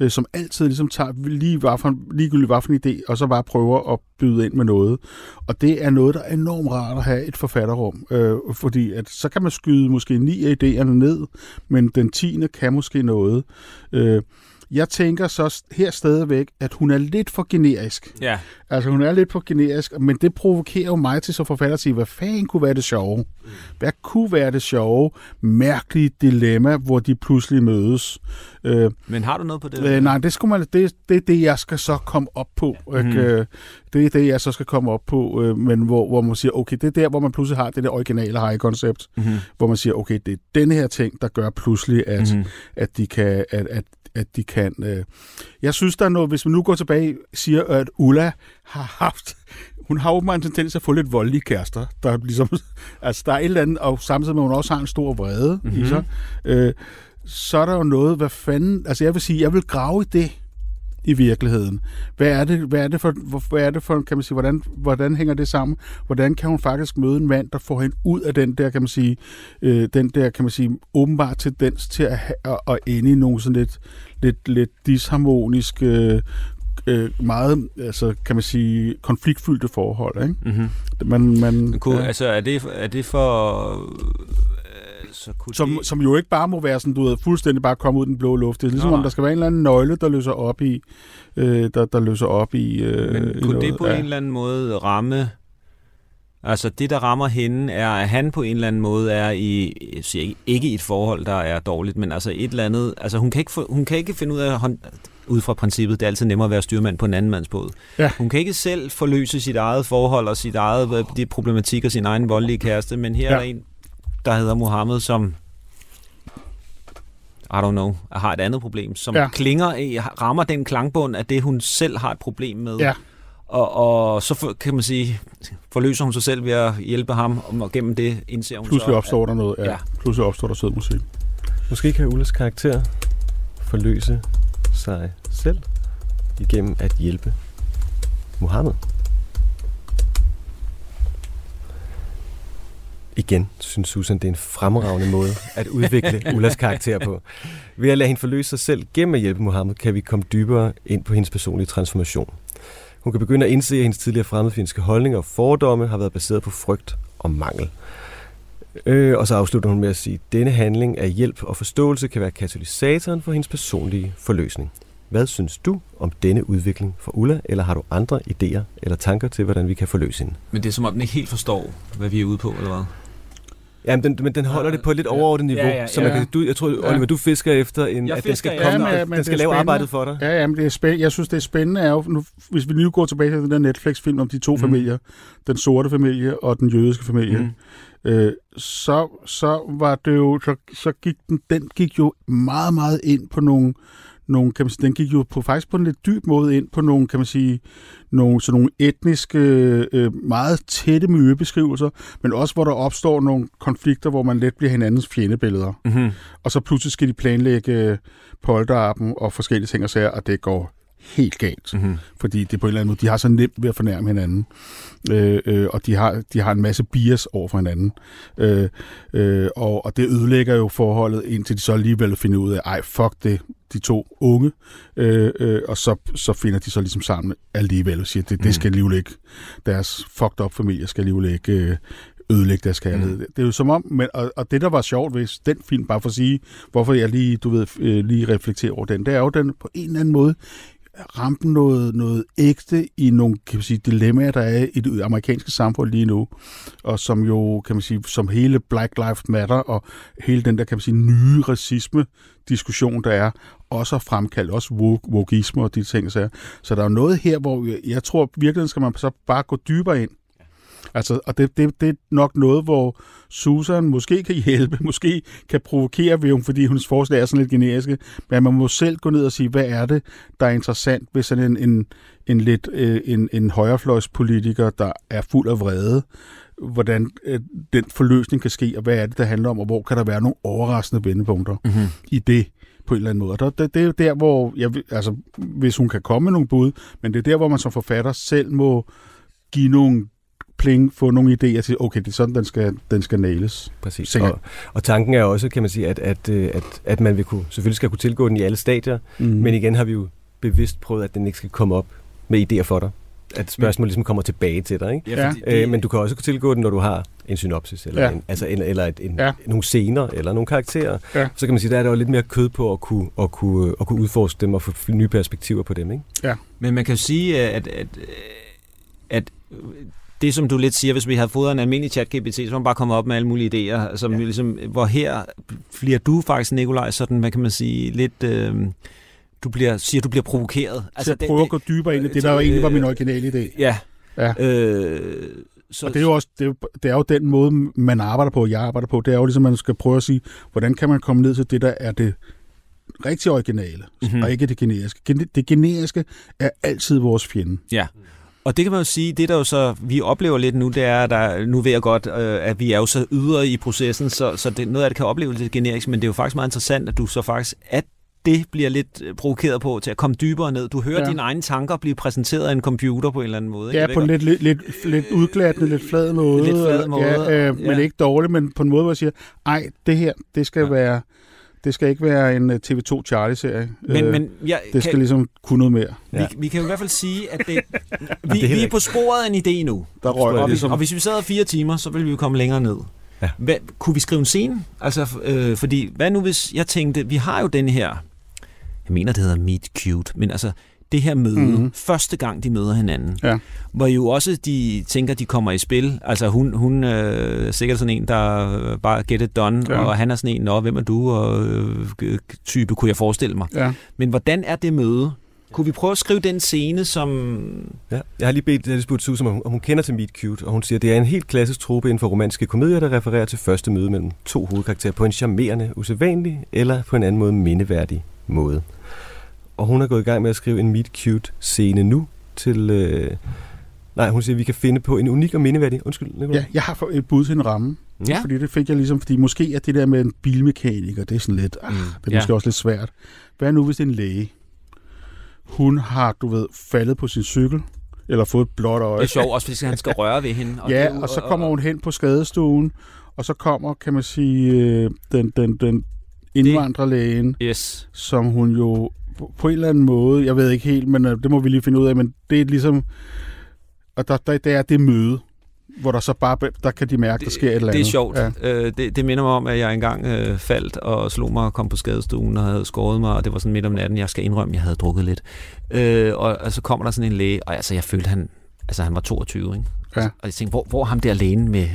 øh, som altid ligesom tager lige hvad for, en- ligegyldigt hvad for en idé, og så bare prøver at byde ind med noget. Og det er noget, der er enormt rart at have et forfatterrum, øh, fordi at så kan man skyde måske ni af idéerne ned, men den tiende kan måske noget. Øh, jeg tænker så her stadigvæk, at hun er lidt for generisk. Ja. Altså, hun er lidt for generisk, men det provokerer jo mig til som forfatter at sige, hvad fanden kunne være det sjove? Hvad kunne være det sjove, mærkelige dilemma, hvor de pludselig mødes? Øh, Men har du noget på det? øh, nej, det, skulle man, det, det er det, jeg skal så komme op på. Mm. Mhm. Øh, det er det, jeg så skal komme op på, øh, men hvor, hvor man siger, okay, det er der, hvor man pludselig har det der originale high-koncept, Mm-hmm. hvor man siger, okay, det er denne her ting, der gør pludselig, at, mm. at de kan... At, at, at de kan øh. Jeg synes, der er noget, hvis man nu går tilbage siger, at Ulla har haft, hun har åbenbart en tendens til at få lidt voldelige kærester. Der er ligesom, altså der er et eller andet, og samtidig med, at hun også har en stor vrede mm-hmm. i Mhm. sig. Øh, så er der jo noget, hvad fanden... Altså jeg vil sige, jeg vil grave i det i virkeligheden. Hvad er det, hvad er det for, hvad er det for, kan man sige, hvordan, hvordan hænger det sammen? Hvordan kan hun faktisk møde en mand, der får hende ud af den der, kan man sige, øh, den der, kan man sige, åbenbart tendens til at, at, at ende i nogle sådan lidt, lidt, lidt disharmoniske, øh, øh, meget, altså, kan man sige, konfliktfyldte forhold, ikke? Mm-hmm. Man, man, Kunne, ja. Altså, er det, er det for... Så kunne som, det... som jo ikke bare må være sådan, du ved, fuldstændig bare komme ud den blå luft. Det er ligesom, Nå, om der skal være en eller anden nøgle, der løser op i, øh, der, der løser op i, øh, Men i kunne noget. det på ja. en eller anden måde ramme... Altså det, der rammer hende, er, at han på en eller anden måde er i, jeg siger ikke, ikke i et forhold, der er dårligt, men altså et eller andet... Altså hun kan ikke, få, hun kan ikke finde ud af, hånd, ud fra princippet, det er altid nemmere at være styrmand på en anden mands båd. Ja. Hun kan ikke selv forløse sit eget forhold og sit eget de problematikker, sin egen voldelige kæreste, men her Ja. er der en, der hedder Mohammed, som I don't know, har et andet problem, som Ja. klinger i, rammer den klangbund af det, hun selv har et problem med. Ja. Og, og så for, kan man sige, forløser hun sig selv ved at hjælpe ham, og gennem det indser hun Pludselig så, opstår der noget. Ja. Ja. ja. Pludselig opstår der sød musik. Måske kan Ullas karakter forløse sig selv igennem at hjælpe Mohammed. Igen synes Susan, det er en fremragende måde at udvikle Ullas karakter på. Ved at lade hende forløse sig selv gennem at hjælpe Mohammed, kan vi komme dybere ind på hendes personlige transformation. Hun kan begynde at indse, at hendes tidligere fremmedfjendske holdninger og fordomme har været baseret på frygt og mangel. Øh, og så afslutter hun med at sige, at denne handling af hjælp og forståelse kan være katalysatoren for hendes personlige forløsning. Hvad synes du om denne udvikling for Ulla, eller har du andre idéer eller tanker til, hvordan vi kan forløse hende? Men det er som om, den ikke helt forstår, hvad vi er ude på, eller hvad? Jamen, den, men den holder det på et lidt overordnet niveau. Ja, ja, så ja. man kan, du, jeg tror, Oliver, du fisker efter, en, Jeg at den skal ja. komme, Ja, men- men den skal lave spændende. arbejdet for dig. Ja, ja, men det er spændende. Jeg synes, det er spændende, er jo, nu, hvis vi nu går tilbage til den der Netflix-film om de to Mm. familier, den sorte familie og den jødiske familie, mm. øh, så, så var det jo, så, så gik den, den gik jo meget, meget ind på nogle, nogle kan man sige, den gik jo på, faktisk på en lidt dyb måde ind på nogle, kan man sige, nogle, sådan nogle etniske, øh, meget tætte miljøbeskrivelser, men også hvor der opstår nogle konflikter, hvor man let bliver hinandens fjendebilleder. Mm-hmm. Og så pludselig skal de planlægge polterappen og forskellige ting og sager, og det går helt galt. Mm-hmm. Fordi det på en eller anden måde, de har så nemt ved at fornærme hinanden. Øh, øh, og de har, de har en masse bias over for hinanden. Øh, øh, og, og det ødelægger jo forholdet, indtil de så alligevel finder ud af, ej, fuck det, de to unge. Øh, øh, og så, så finder de så ligesom sammen alligevel og siger, det, Mm. det skal alligevel ikke, deres fucked up familie skal alligevel ikke øh, ødelægge deres kærlighed. Mm. Det er jo som om, men, og, og det der var sjovt ved den film, bare for at sige, hvorfor jeg lige, du ved, øh, lige reflekterer over den, det er jo, den på en eller anden måde ramte noget, noget ægte i nogle kan man sige, dilemmaer, der er i det amerikanske samfund lige nu, og som jo, kan man sige, som hele Black Lives Matter og hele den der, kan man sige, nye racisme-diskussion, der er, også har fremkaldt, også woke, wokeisme og de ting, så, er. så der er noget her, hvor jeg, jeg tror virkelig skal man så bare gå dybere ind. Altså, og det, det, det er nok noget, hvor Susan måske kan hjælpe, måske kan provokere ved hun, fordi hendes forslag er sådan lidt generiske, men man må selv gå ned og sige, hvad er det, der er interessant ved sådan en, en, en lidt øh, en, en højrefløjspolitiker, der er fuld af vrede, hvordan øh, den forløsning kan ske, og hvad er det, der handler om, og hvor kan der være nogle overraskende vendepunkter Mm-hmm. i det på en eller anden måde. Og det, det er der, hvor, jeg, altså, hvis hun kan komme med nogle bud, men det er der, hvor man som forfatter selv må give nogle pling, få nogle idéer til, okay, det er sådan, den skal, den skal nailes. Præcis. Sikkert. Og, og tanken er også, kan man sige, at, at, øh, at, at man vil kunne, selvfølgelig skal kunne tilgå den i alle stadier, Mm. men igen har vi jo bevidst prøvet, at den ikke skal komme op med idéer for dig. At spørgsmålet ligesom kommer tilbage til dig, ikke? Ja, Ja. fordi Øh, men du kan også kunne tilgå den, når du har en synopsis, eller, Ja. en, altså, en, eller et, en, Ja. nogle scener, eller nogle karakterer. Ja. Så kan man sige, der er der jo lidt mere kød på at kunne, at kunne, at kunne udforske dem og få nye perspektiver på dem, ikke? Men man kan jo sige, at, at, at det, som du lidt siger, hvis vi havde fået en almindelig chat-GPT, så man bare komme op med alle mulige idéer, som ja. ligesom, hvor her bliver du faktisk, Nikolaj, sådan, hvad kan man sige, lidt... Øh, du bliver, siger, du bliver provokeret. Altså, jeg prøver at gå dybere ind i det, der jo egentlig var min originale idé. Ja. Ja. Øh, så, Og det er jo også det er jo, det er jo den måde, man arbejder på, jeg arbejder på. Det er jo ligesom, man skal prøve at sige, hvordan kan man komme ned til det, der er det rigtig originale, Mhm. mm-hmm. og ikke det generiske. Gen- Det generiske er altid vores fjende. Ja. Og det kan man jo sige, det der jo så, vi oplever lidt nu, det er, at der, nu ved jeg godt, øh, at vi er jo så ydre i processen, så, så det, noget af det kan opleves lidt generisk, men det er jo faktisk meget interessant, at du så faktisk, at det bliver lidt øh, provokeret på til at komme dybere ned. Du hører ja. dine egne tanker blive præsenteret af en computer på en eller anden måde. Ja, på en lidt, lidt, lidt, lidt udglattende, lidt flad måde. Lidt flad måde. Ja, øh, men ja. ikke dårligt, men på en måde, hvor jeg siger, ej, det her, det skal ja. være det skal ikke være en øh, TV2 Charlie-serie. Men, men jeg, det skal kan, ligesom kunne noget mere. Vi, ja. vi kan jo i hvert fald sige, at det, vi, det vi er på sporet af en idé nu. Der røg, og, ligesom... og hvis vi sad fire timer, så ville vi jo komme længere ned. Ja. Hvad, kunne vi skrive en scene? Altså, øh, fordi, hvad nu hvis jeg tænkte, vi har jo den her, jeg mener det hedder Meet Cute, men altså, det her møde, mm-hmm. første gang de møder hinanden, ja. hvor jo også de tænker, de kommer i spil. Altså hun, hun øh, er sikkert sådan en, der bare get it done, ja. og han er sådan en, nå, hvem er du, og øh, type kunne jeg forestille mig. Ja. Men hvordan er det møde? Kunne vi prøve at skrive den scene, som... Ja, jeg har lige bedt spurgt Susan, om hun, om hun kender til Meet Cute, og hun siger, at det er en helt klassisk trope inden for romantiske komedier, der refererer til første møde mellem to hovedkarakterer på en charmerende, usædvanlig eller på en anden måde mindeværdig måde og hun er gået i gang med at skrive en Meet Cute scene nu til... Øh, nej, hun siger, at vi kan finde på en unik og mindeværdig... Undskyld, Nicolai. Ja, jeg har et bud til en ramme. Ja. Fordi det fik jeg ligesom, fordi måske er det der med en bilmekaniker, det er sådan lidt, ah, mm. det er måske ja. også lidt svært. Hvad nu, hvis det er en læge? Hun har, du ved, faldet på sin cykel, eller fået et blåt øje. Det er sjovt, også fordi han skal røre ved hende. Og ja, det, og så kommer hun hen på skadestuen, og så kommer, kan man sige, øh, den, den, den indvandrerlægen, yes. som hun jo på en eller anden måde, jeg ved ikke helt, men øh, det må vi lige finde ud af, men det er ligesom, og der, der, der er det møde, hvor der så bare, der kan de mærke, det, der sker et eller andet. Det er sjovt. Ja. Øh, det, det minder mig om, at jeg engang øh, faldt og slog mig og kom på skadestuen og havde skåret mig, og det var sådan midt om natten, jeg skal indrømme, jeg havde drukket lidt. Øh, og, og så kommer der sådan en læge, og altså, jeg følte, han, altså, han var 22, ikke? Ja. Og jeg tænkte, hvor, hvor ham der lægen med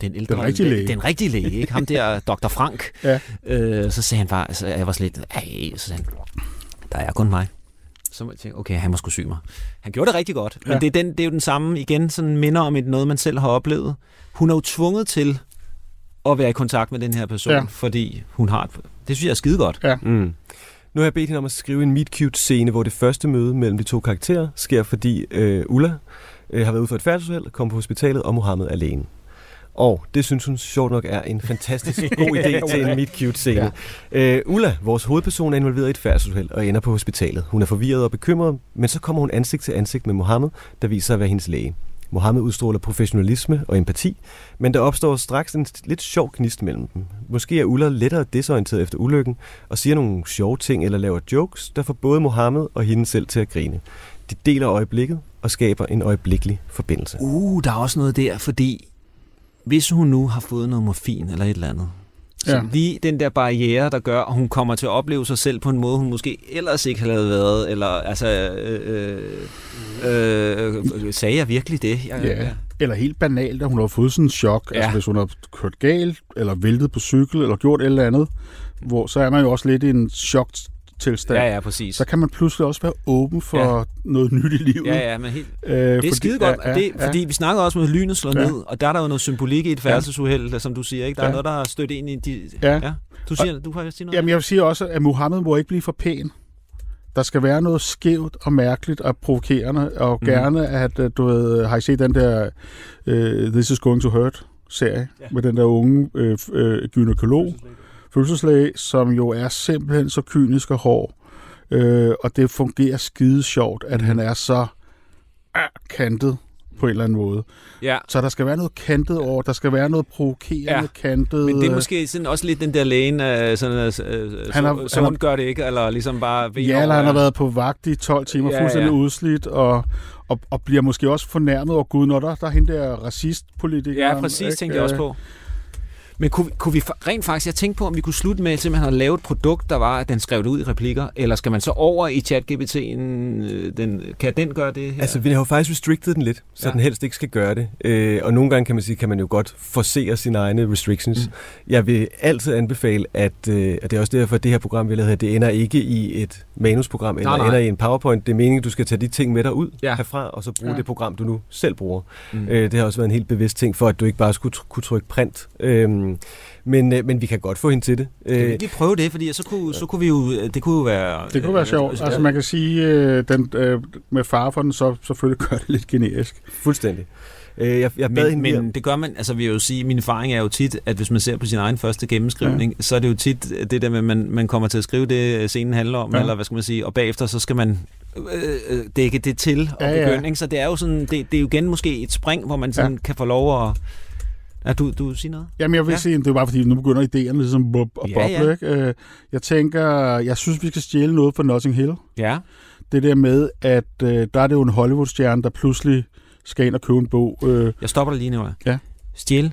den ældre... Den rigtige læge. Den rigtige læge, ikke? Ham der, Dr. Frank. Ja. Øh, så sagde han bare, altså, jeg var sådan lidt, ej, så sagde han, der er kun mig. Så må jeg tænke, okay, han må skulle syge mig. Han gjorde det rigtig godt, men ja. det, er den, det er jo den samme, igen, sådan minder om et, noget, man selv har oplevet. Hun er jo tvunget til at være i kontakt med den her person, ja. fordi hun har et, Det synes jeg er skide godt. Ja. Mm. Nu har jeg bedt hende om at skrive en meet-cute-scene, hvor det første møde mellem de to karakterer sker, fordi øh, Ulla øh, har været ude for et færdselsuheld, kommer på hospitalet, og Mohammed er alene. Og det synes hun sjovt nok er en fantastisk god idé til en meet cute scene. Ja. Uh, Ulla, vores hovedperson, er involveret i et færdselsuheld og ender på hospitalet. Hun er forvirret og bekymret, men så kommer hun ansigt til ansigt med Mohammed, der viser sig at være hendes læge. Mohammed udstråler professionalisme og empati, men der opstår straks en lidt sjov knist mellem dem. Måske er Ulla lettere desorienteret efter ulykken og siger nogle sjove ting eller laver jokes, der får både Mohammed og hende selv til at grine. De deler øjeblikket og skaber en øjeblikkelig forbindelse. Uh, der er også noget der, fordi hvis hun nu har fået noget morfin eller et eller andet, så ja. lige den der barriere, der gør, at hun kommer til at opleve sig selv på en måde, hun måske ellers ikke havde været, eller altså, øh, øh, øh, sagde jeg virkelig det? Jeg, ja. ja. Eller helt banalt, at hun har fået sådan en chok, ja. altså hvis hun har kørt galt, eller væltet på cykel, eller gjort et eller andet, hvor så er man jo også lidt i en chok tilstand, ja, ja, præcis. så kan man pludselig også være åben for ja. noget nyt i livet. Ja, ja, men helt, øh, det er fordi, skide godt, ja, ja, det, fordi vi snakker også med, at lynet slår ja. ned, og der er der jo noget symbolik i et færdselsuheld, som du siger, ikke? Der ja. er noget, der har stødt ind i de... Ja. ja. Du, siger, og, du har sige noget? Jamen, jeg siger også, at Mohammed må ikke blive for pæn. Der skal være noget skævt og mærkeligt og provokerende, og mm. gerne at, øh, du ved, har I set den der uh, This is Going to Hurt serie, ja. med den der unge uh, uh, gynekolog, fødselslæge, som jo er simpelthen så kynisk og hård, Øh, og det fungerer skide sjovt, at han er så øh, kantet på en eller anden måde. Ja. Så der skal være noget kantet over, der skal være noget provokerende ja. kantet. Men det er måske sådan også lidt den der lægen, uh, sådan, uh, han har, så, så han hun gør det ikke, eller ligesom bare... Ja, eller han har været på vagt i 12 timer, ja, fuldstændig ja. udslidt, og, og, og bliver måske også fornærmet over Gud, når der, der er hende der racistpolitiker. Ja, præcis, ikke? tænkte jeg også på. Men kunne, kunne vi rent faktisk, jeg tænkte på, om vi kunne slutte med simpelthen at lave et produkt, der var, at den skrev det ud i replikker, eller skal man så over i ChatGPT'en, øh, den, kan den gøre det her? Altså, vi har jo faktisk restricted den lidt, så ja. den helst ikke skal gøre det. Øh, og nogle gange kan man sige, kan man jo godt forsere sine egne restrictions. Mm. Jeg vil altid anbefale, at, øh, at det er også derfor, at det her program, vi lavet her, det ender ikke i et manusprogram, eller nej, nej. ender i en PowerPoint. Det er meningen, at du skal tage de ting med dig ud ja. herfra, og så bruge ja. det program, du nu selv bruger. Mm. Øh, det har også været en helt bevidst ting for, at du ikke bare skulle kunne trykke print. Øh, men, øh, men vi kan godt få hende til det. Kan vi Øh, prøve det, fordi så kunne, så kunne vi jo, det kunne jo være... Det kunne være sjovt. Altså man kan sige, øh, den, øh, med far for den, så selvfølgelig gør det lidt generisk. fuldstændig. Øh, jeg, jeg bad men, men det gør man, altså vi vil jo sige, min erfaring er jo tit, at hvis man ser på sin egen første gennemskrivning, ja. så er det jo tit det der med, at man, man kommer til at skrive det, scenen handler om, ja. Ja. eller hvad skal man sige, og bagefter så skal man øh, øh, dække det til og Ja, ja, ja. begynde, ikke? så det er jo sådan, det, det er jo igen måske et spring, hvor man sådan ja. kan få lov at... Ja, du, du siger noget? Jamen, jeg vil Ja. ja. sige, det er bare fordi, nu begynder idéerne ligesom at boble. Ja, ja. Ikke? Øh, Jeg tænker, jeg synes, vi skal stjæle noget fra Notting Hill. Ja. Det der med, at øh, der er det jo en Hollywood-stjerne, der pludselig skal ind og købe en bog. Øh, Jeg stopper dig lige nu. Ja. Stjæl.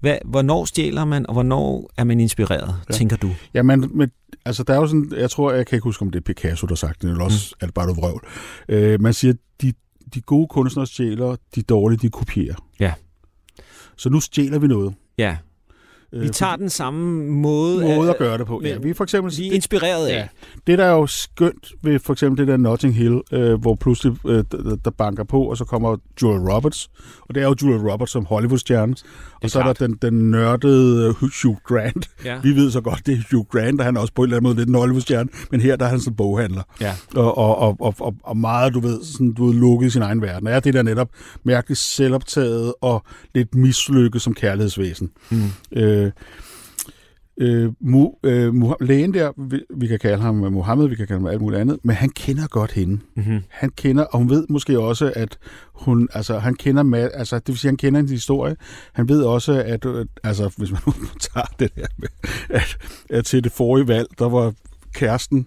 Hvad, hvornår stjæler man, og hvornår er man inspireret, ja. Ja. tænker du? Jamen, men, altså, der er jo sådan, jeg tror, jeg kan ikke huske, om det er Picasso, der sagt det, eller også mm. er det bare noget vrøvl. Øh, man siger, de, de gode kunstnere stjæler, de dårlige, de kopierer. Ja. Så nu stjæler vi noget. Ja, vi tager den samme måde, måde at øh, gøre det på. Ja, vi er for eksempel... vi er inspireret af. Ja. Det, der er jo skønt ved for eksempel det der Notting Hill, øh, hvor pludselig øh, der, der banker på, og så kommer Julia Roberts. Og det er jo Julia Roberts som Hollywood-stjerne. Og så er der klart. den, den nørdede øh, Hugh Grant. Ja. Vi ved så godt, det er Hugh Grant, og han er også på en eller anden måde lidt en Hollywood-stjerne. Men her der er han sådan boghandler. Ja. Og, og, og, og, og, og meget, du ved, sådan, du ved, lukket i sin egen verden. Og er det der netop mærkeligt selvoptaget og lidt mislykket som kærlighedsvæsen. Mm. Øh, øh, mu, øh, Muha- lægen der, vi, vi kan kalde ham Mohammed, vi kan kalde ham alt muligt andet, men han kender godt hende. Mm-hmm. Han kender, og hun ved måske også, at hun, altså han kender, altså det vil sige, han kender hendes historie. Han ved også, at, øh, altså hvis man nu tager det der med, at, at til det forrige valg, der var kæresten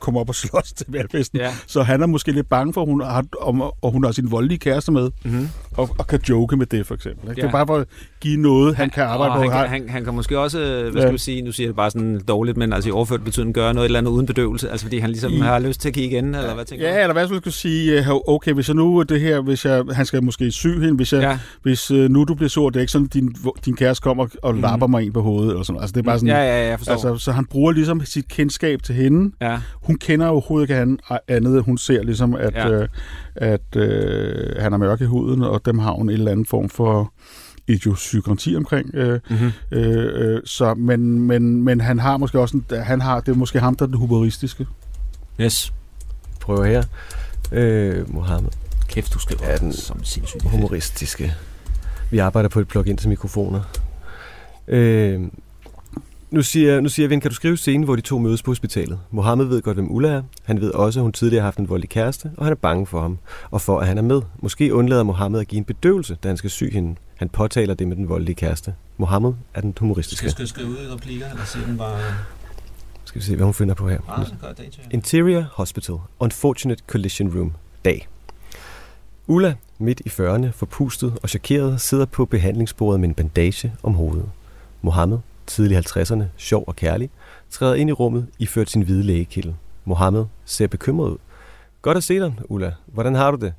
kom op og slås til valgfesten. Ja. Så han er måske lidt bange for, hun har, om, og hun har sin voldelige kæreste med, Mm-hmm. Og, og kan joke med det, for eksempel. Ikke? Ja. Det er bare for at give noget, han kan arbejde på. han, kan, han, han kan måske også, øh, hvad Ja. skal vi sige, nu siger jeg det bare sådan dårligt, men altså i overført betydning gøre noget eller andet uden bedøvelse, altså fordi han ligesom I- har lyst til at kigge igen, eller hvad tænker Ja, du? eller hvad skulle jeg sige, øh, okay, hvis jeg nu det her, hvis jeg, han skal måske sy hende, hvis, jeg, Ja. hvis øh, nu du bliver sur, det er ikke sådan, din, din kæreste kommer og Mhm. lapper mig ind på hovedet, eller sådan. Altså det er bare sådan, Ja, ja, ja, jeg forstår. altså, så han bruger ligesom sit kendskab til hende. ja. Hun kender overhovedet ikke han, andet, hun ser ligesom, at, Ja. ja. øh, at øh, han er mørk i huden, og dem har hun en eller anden form for idiosynkrati omkring. Øh, Mm-hmm. øh, øh, så, men, men, men han har måske også, en, han har, det er måske ham, der er den humoristiske. Yes. Prøver her. Øh, Mohammed. Kæft, du skriver Ja, den som sindssygt. humoristiske. Vi arbejder på et plug-in til mikrofoner. Øh, nu siger, nu siger Vind, kan du skrive scenen, hvor de to mødes på hospitalet? Mohammed ved godt, hvem Ulla er. Han ved også, at hun tidligere har haft en voldelig kæreste, og han er bange for ham, og for, at han er med. Måske undlader Mohammed at give en bedøvelse, da han skal sy hende. Han påtaler det med den voldelige kæreste. Mohammed er den humoristiske. Skal jeg skrive ud i replikker, eller siger den bare... Skal vi se, hvad hun finder på her. Ah, det. Interior Hospital. Unfortunate Collision Room. Dag. Ulla, midt i 40'erne, forpustet og chokeret, sidder på behandlingsbordet med en bandage om hovedet. Mohammed, tidlig 50'erne, sjov og kærlig, træder ind i rummet, iført sin hvide lægekilde. Mohammed ser bekymret ud. Godt at se dig, Ulla. Hvordan har du det?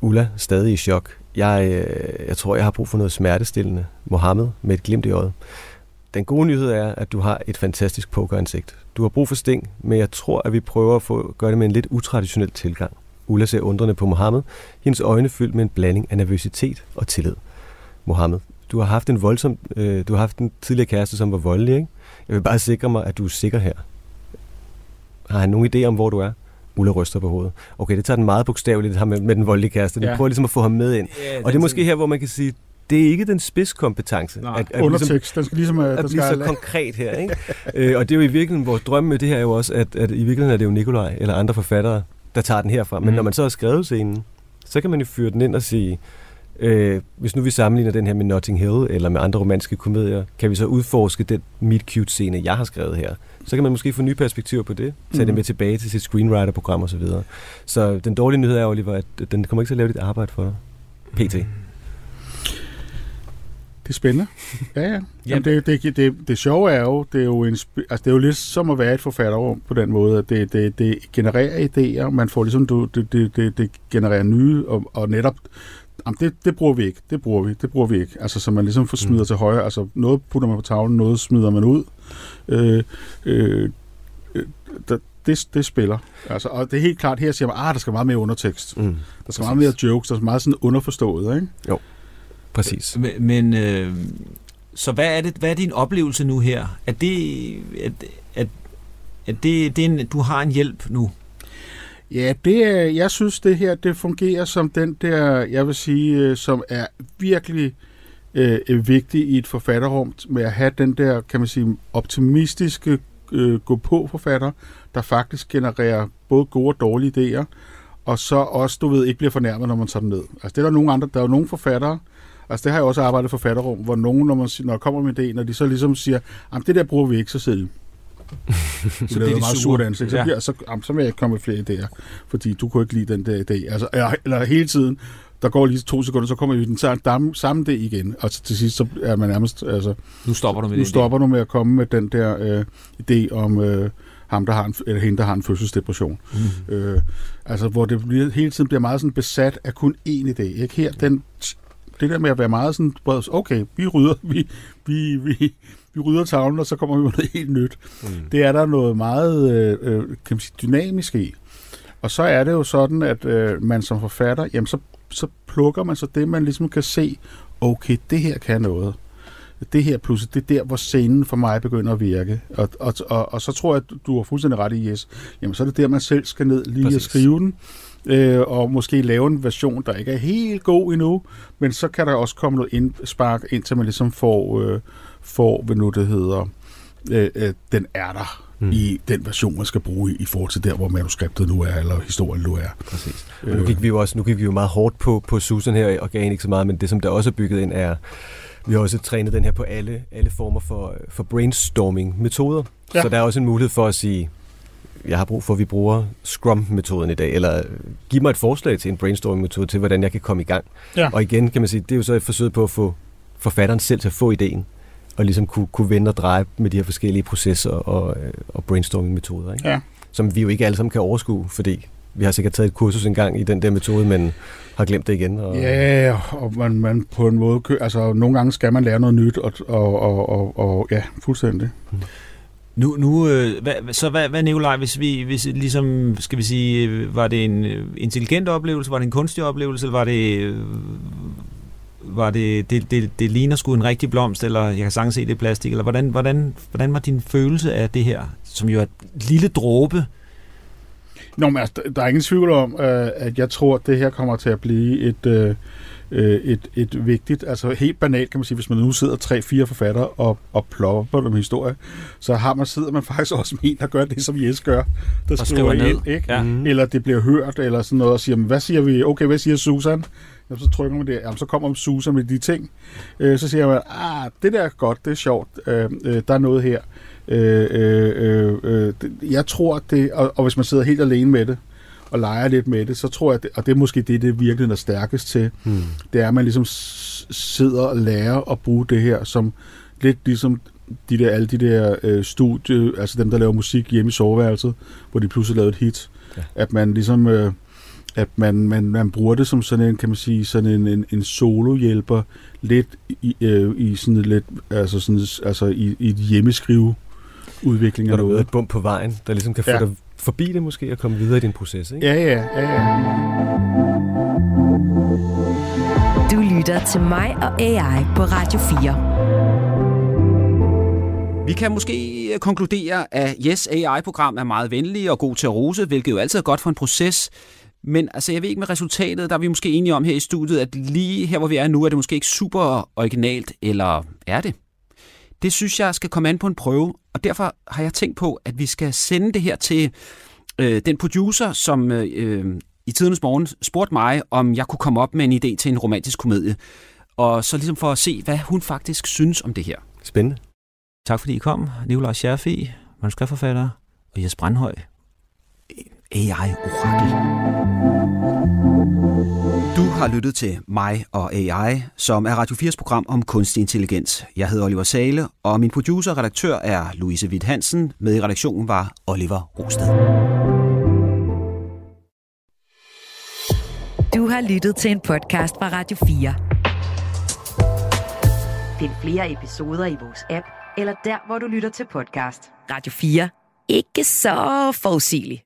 Ulla, stadig i chok. Jeg, øh, jeg tror, jeg har brug for noget smertestillende. Mohammed med et glimt i øjet. Den gode nyhed er, at du har et fantastisk pokeransigt. Du har brug for sting, men jeg tror, at vi prøver at få, gøre det med en lidt utraditionel tilgang. Ulla ser undrende på Mohammed, hendes øjne fyldt med en blanding af nervøsitet og tillid. Mohammed, du har haft en voldsom, øh, du har haft en tidligere kæreste, som var voldelig, ikke? Jeg vil bare sikre mig, at du er sikker her. Har han nogen idé om, hvor du er? Ulla ryster på hovedet. Okay, det tager den meget bogstaveligt, det her med, med den voldelige kæreste. Ja. Ja. prøver ligesom at få ham med ind. Ja, Og det er måske her, hvor man kan sige, det er ikke den spidskompetence. Nej, at, at, ligesom, undertekst, den skal ligesom... øh, at Den blive skal, så konkret her. Ikke? øh, og det er jo i virkeligheden, vores drøm med det her er jo også, at, at i virkeligheden er det jo Nikolaj eller andre forfattere, der tager den herfra. Men Mhm. når man så har skrevet scenen, så kan man jo fyre den ind og sige, øh, hvis nu vi sammenligner den her med Notting Hill eller med andre romantiske komedier, kan vi så udforske den meet cute scene, jeg har skrevet her. Så kan man måske få nye perspektiver på det, tage det Mhm. med tilbage til sit screenwriter-program osv. Så, så den dårlige nyhed er, Oliver, at den kommer ikke til at lave dit arbejde for dig. PT. Det er spændende. Ja, ja. Jamen, det, det, det, det sjove er jo, det er jo, en, altså, det er jo lidt som at være et forfatterrum på den måde, at det, det, det genererer idéer, man får ligesom, det, det, det, det genererer nye, og, og netop, jamen, det, det bruger vi ikke, det bruger vi, det bruger vi ikke. Altså, så man ligesom får smider mm. til højre, altså noget putter man på tavlen, noget smider man ud. Øh, øh, øh, der, det, det spiller. Altså, og det er helt klart, her siger man, ah, der skal meget mere undertekst. Mm. Der skal meget mere jokes, der er meget sådan underforstået, ikke? Præcis. Men, men øh, så hvad er, det, hvad er din oplevelse nu her? Er det, at, at, at det, det er en, du har en hjælp nu? Ja, det er, jeg synes, det her det fungerer som den der, jeg vil sige, øh, som er virkelig øh, vigtig i et forfatterrum, med at have den der, kan man sige, optimistiske øh, gå-på-forfatter, der faktisk genererer både gode og dårlige idéer, og så også, du ved, ikke bliver fornærmet, når man tager dem ned. Altså, det er der nogle andre, der er jo nogle forfattere, altså det har jeg også arbejdet for forfatterrum, hvor nogen, når, man, når jeg kommer med idé, når de så ligesom siger, det der bruger vi ikke, så sidder så det er de meget surt ansigt. Så, ja. bliver, så, jamen, så vil jeg ikke komme med flere idéer, fordi du kunne ikke lide den der idé. Altså, eller, eller hele tiden, der går lige to sekunder, så kommer vi den samme, samme idé igen, og til sidst så er man nærmest... Altså, nu stopper du med Nu stopper du med at komme med den der øh, idé om... Øh, ham, der har en, eller hende, der har en fødselsdepression. Mm. Øh, altså, hvor det bliver, hele tiden bliver meget sådan besat af kun én idé. Ikke? Her, den, det der med at være meget sådan, okay, vi rydder, vi, vi, vi, vi rydder tavlen, og så kommer vi med noget helt nyt. Mm. Det er der noget meget øh, øh, kan man sige, dynamisk i. Og så er det jo sådan, at øh, man som forfatter, jamen så, så plukker man så det, man ligesom kan se, okay, det her kan noget. Det her pludselig, det er der, hvor scenen for mig begynder at virke. Og, og, og, og så tror jeg, at du har fuldstændig ret i, yes. Jamen, så er det der, man selv skal ned lige Præcis. og skrive den øh, og måske lave en version, der ikke er helt god endnu, men så kan der også komme noget indspark, indtil man ligesom får, øh, får hvad nu det hedder, øh, øh, den er der mm. i den version, man skal bruge i, i forhold til der, hvor manuskriptet nu er, eller historien nu er. Præcis. Øh. nu gik vi jo også nu gik vi jo meget hårdt på, på Susan her, og gav ikke så meget, men det, som der også er bygget ind, er, vi har også trænet den her på alle, alle former for, for brainstorming-metoder. Ja. Så der er også en mulighed for at sige, jeg har brug for, at vi bruger Scrum-metoden i dag, eller giv mig et forslag til en brainstorming-metode til, hvordan jeg kan komme i gang. Ja. Og igen kan man sige, det er jo så et forsøg på at få forfatteren selv til at få ideen, og ligesom kunne, kunne vende og dreje med de her forskellige processer og, øh, og brainstorming-metoder, ikke? Ja. som vi jo ikke alle sammen kan overskue, fordi vi har sikkert taget et kursus engang i den der metode, men har glemt det igen. Og... Ja, og man, man på en måde, altså nogle gange skal man lære noget nyt, og, og, og, og, og ja, fuldstændig. Mm. Nu, nu øh, hvad, så hvad, hvad Nikolaj, hvis vi, hvis ligesom, skal vi sige, øh, var det en øh, intelligent oplevelse, var det en kunstig oplevelse, eller var det, var det, det, det, det ligner sgu en rigtig blomst, eller jeg kan sagtens se det plastik, eller hvordan, hvordan, hvordan var din følelse af det her, som jo er et lille dråbe? Nå, men altså, der er ingen tvivl om, øh, at jeg tror, at det her kommer til at blive et, øh, øh, et, et vigtigt, altså helt banalt kan man sige, hvis man nu sidder tre-fire forfattere og, og plopper dem historie, så har man, sidder man faktisk også med en, der gør det, som Jes gør, der og skriver ned. ind, ikke? Ja. Mm. eller det bliver hørt, eller sådan noget, og siger, hvad siger vi, okay, hvad siger Susan? Jamen, så trykker man det, jamen, så kommer Susan med de ting. Øh, så siger man, ah, det der er godt, det er sjovt, øh, øh, der er noget her. Øh, øh, øh, jeg tror det, og, og hvis man sidder helt alene med det, og leger lidt med det, så tror jeg, og det er måske det, det virkelig er stærkest til, hmm. det er, at man ligesom sidder og lærer at bruge det her som lidt ligesom de der, alle de der øh, studie, altså dem, der laver musik hjemme i soveværelset, hvor de pludselig lavede et hit. Ja. At man ligesom, øh, at man, man, man bruger det som sådan en, kan man sige, sådan en, en, en solo-hjælper, lidt i, øh, i sådan lidt, altså, sådan, altså i, i et hjemmeskrive udvikling af noget. Du et bump på vejen, der ligesom kan få ja. dig forbi det måske og komme videre i din proces, ikke? Ja, ja, ja, ja. Du lytter til mig og AI på Radio 4. Vi kan måske konkludere, at Yes AI-program er meget venlig og god til at rose, hvilket jo altid er godt for en proces. Men altså, jeg ved ikke med resultatet, der er vi måske enige om her i studiet, at lige her, hvor vi er nu, er det måske ikke super originalt, eller er det? Det synes jeg skal komme an på en prøve, og derfor har jeg tænkt på, at vi skal sende det her til øh, den producer, som øh, i tidens morgen spurgte mig, om jeg kunne komme op med en idé til en romantisk komedie. Og så ligesom for at se, hvad hun faktisk synes om det her. Spændende. Tak fordi I kom. Nikolaj Scherfi, manuskriptforfatter, og Jes Brandhøj, AI-orakel. Du har lyttet til mig og AI, som er Radio 4's program om kunstig intelligens. Jeg hedder Oliver Sale, og min producer og redaktør er Louise Witt Hansen. Med i redaktionen var Oliver Rosted. Du har lyttet til en podcast fra Radio 4. Find flere episoder i vores app, eller der, hvor du lytter til podcast. Radio 4. Ikke så forudsigeligt.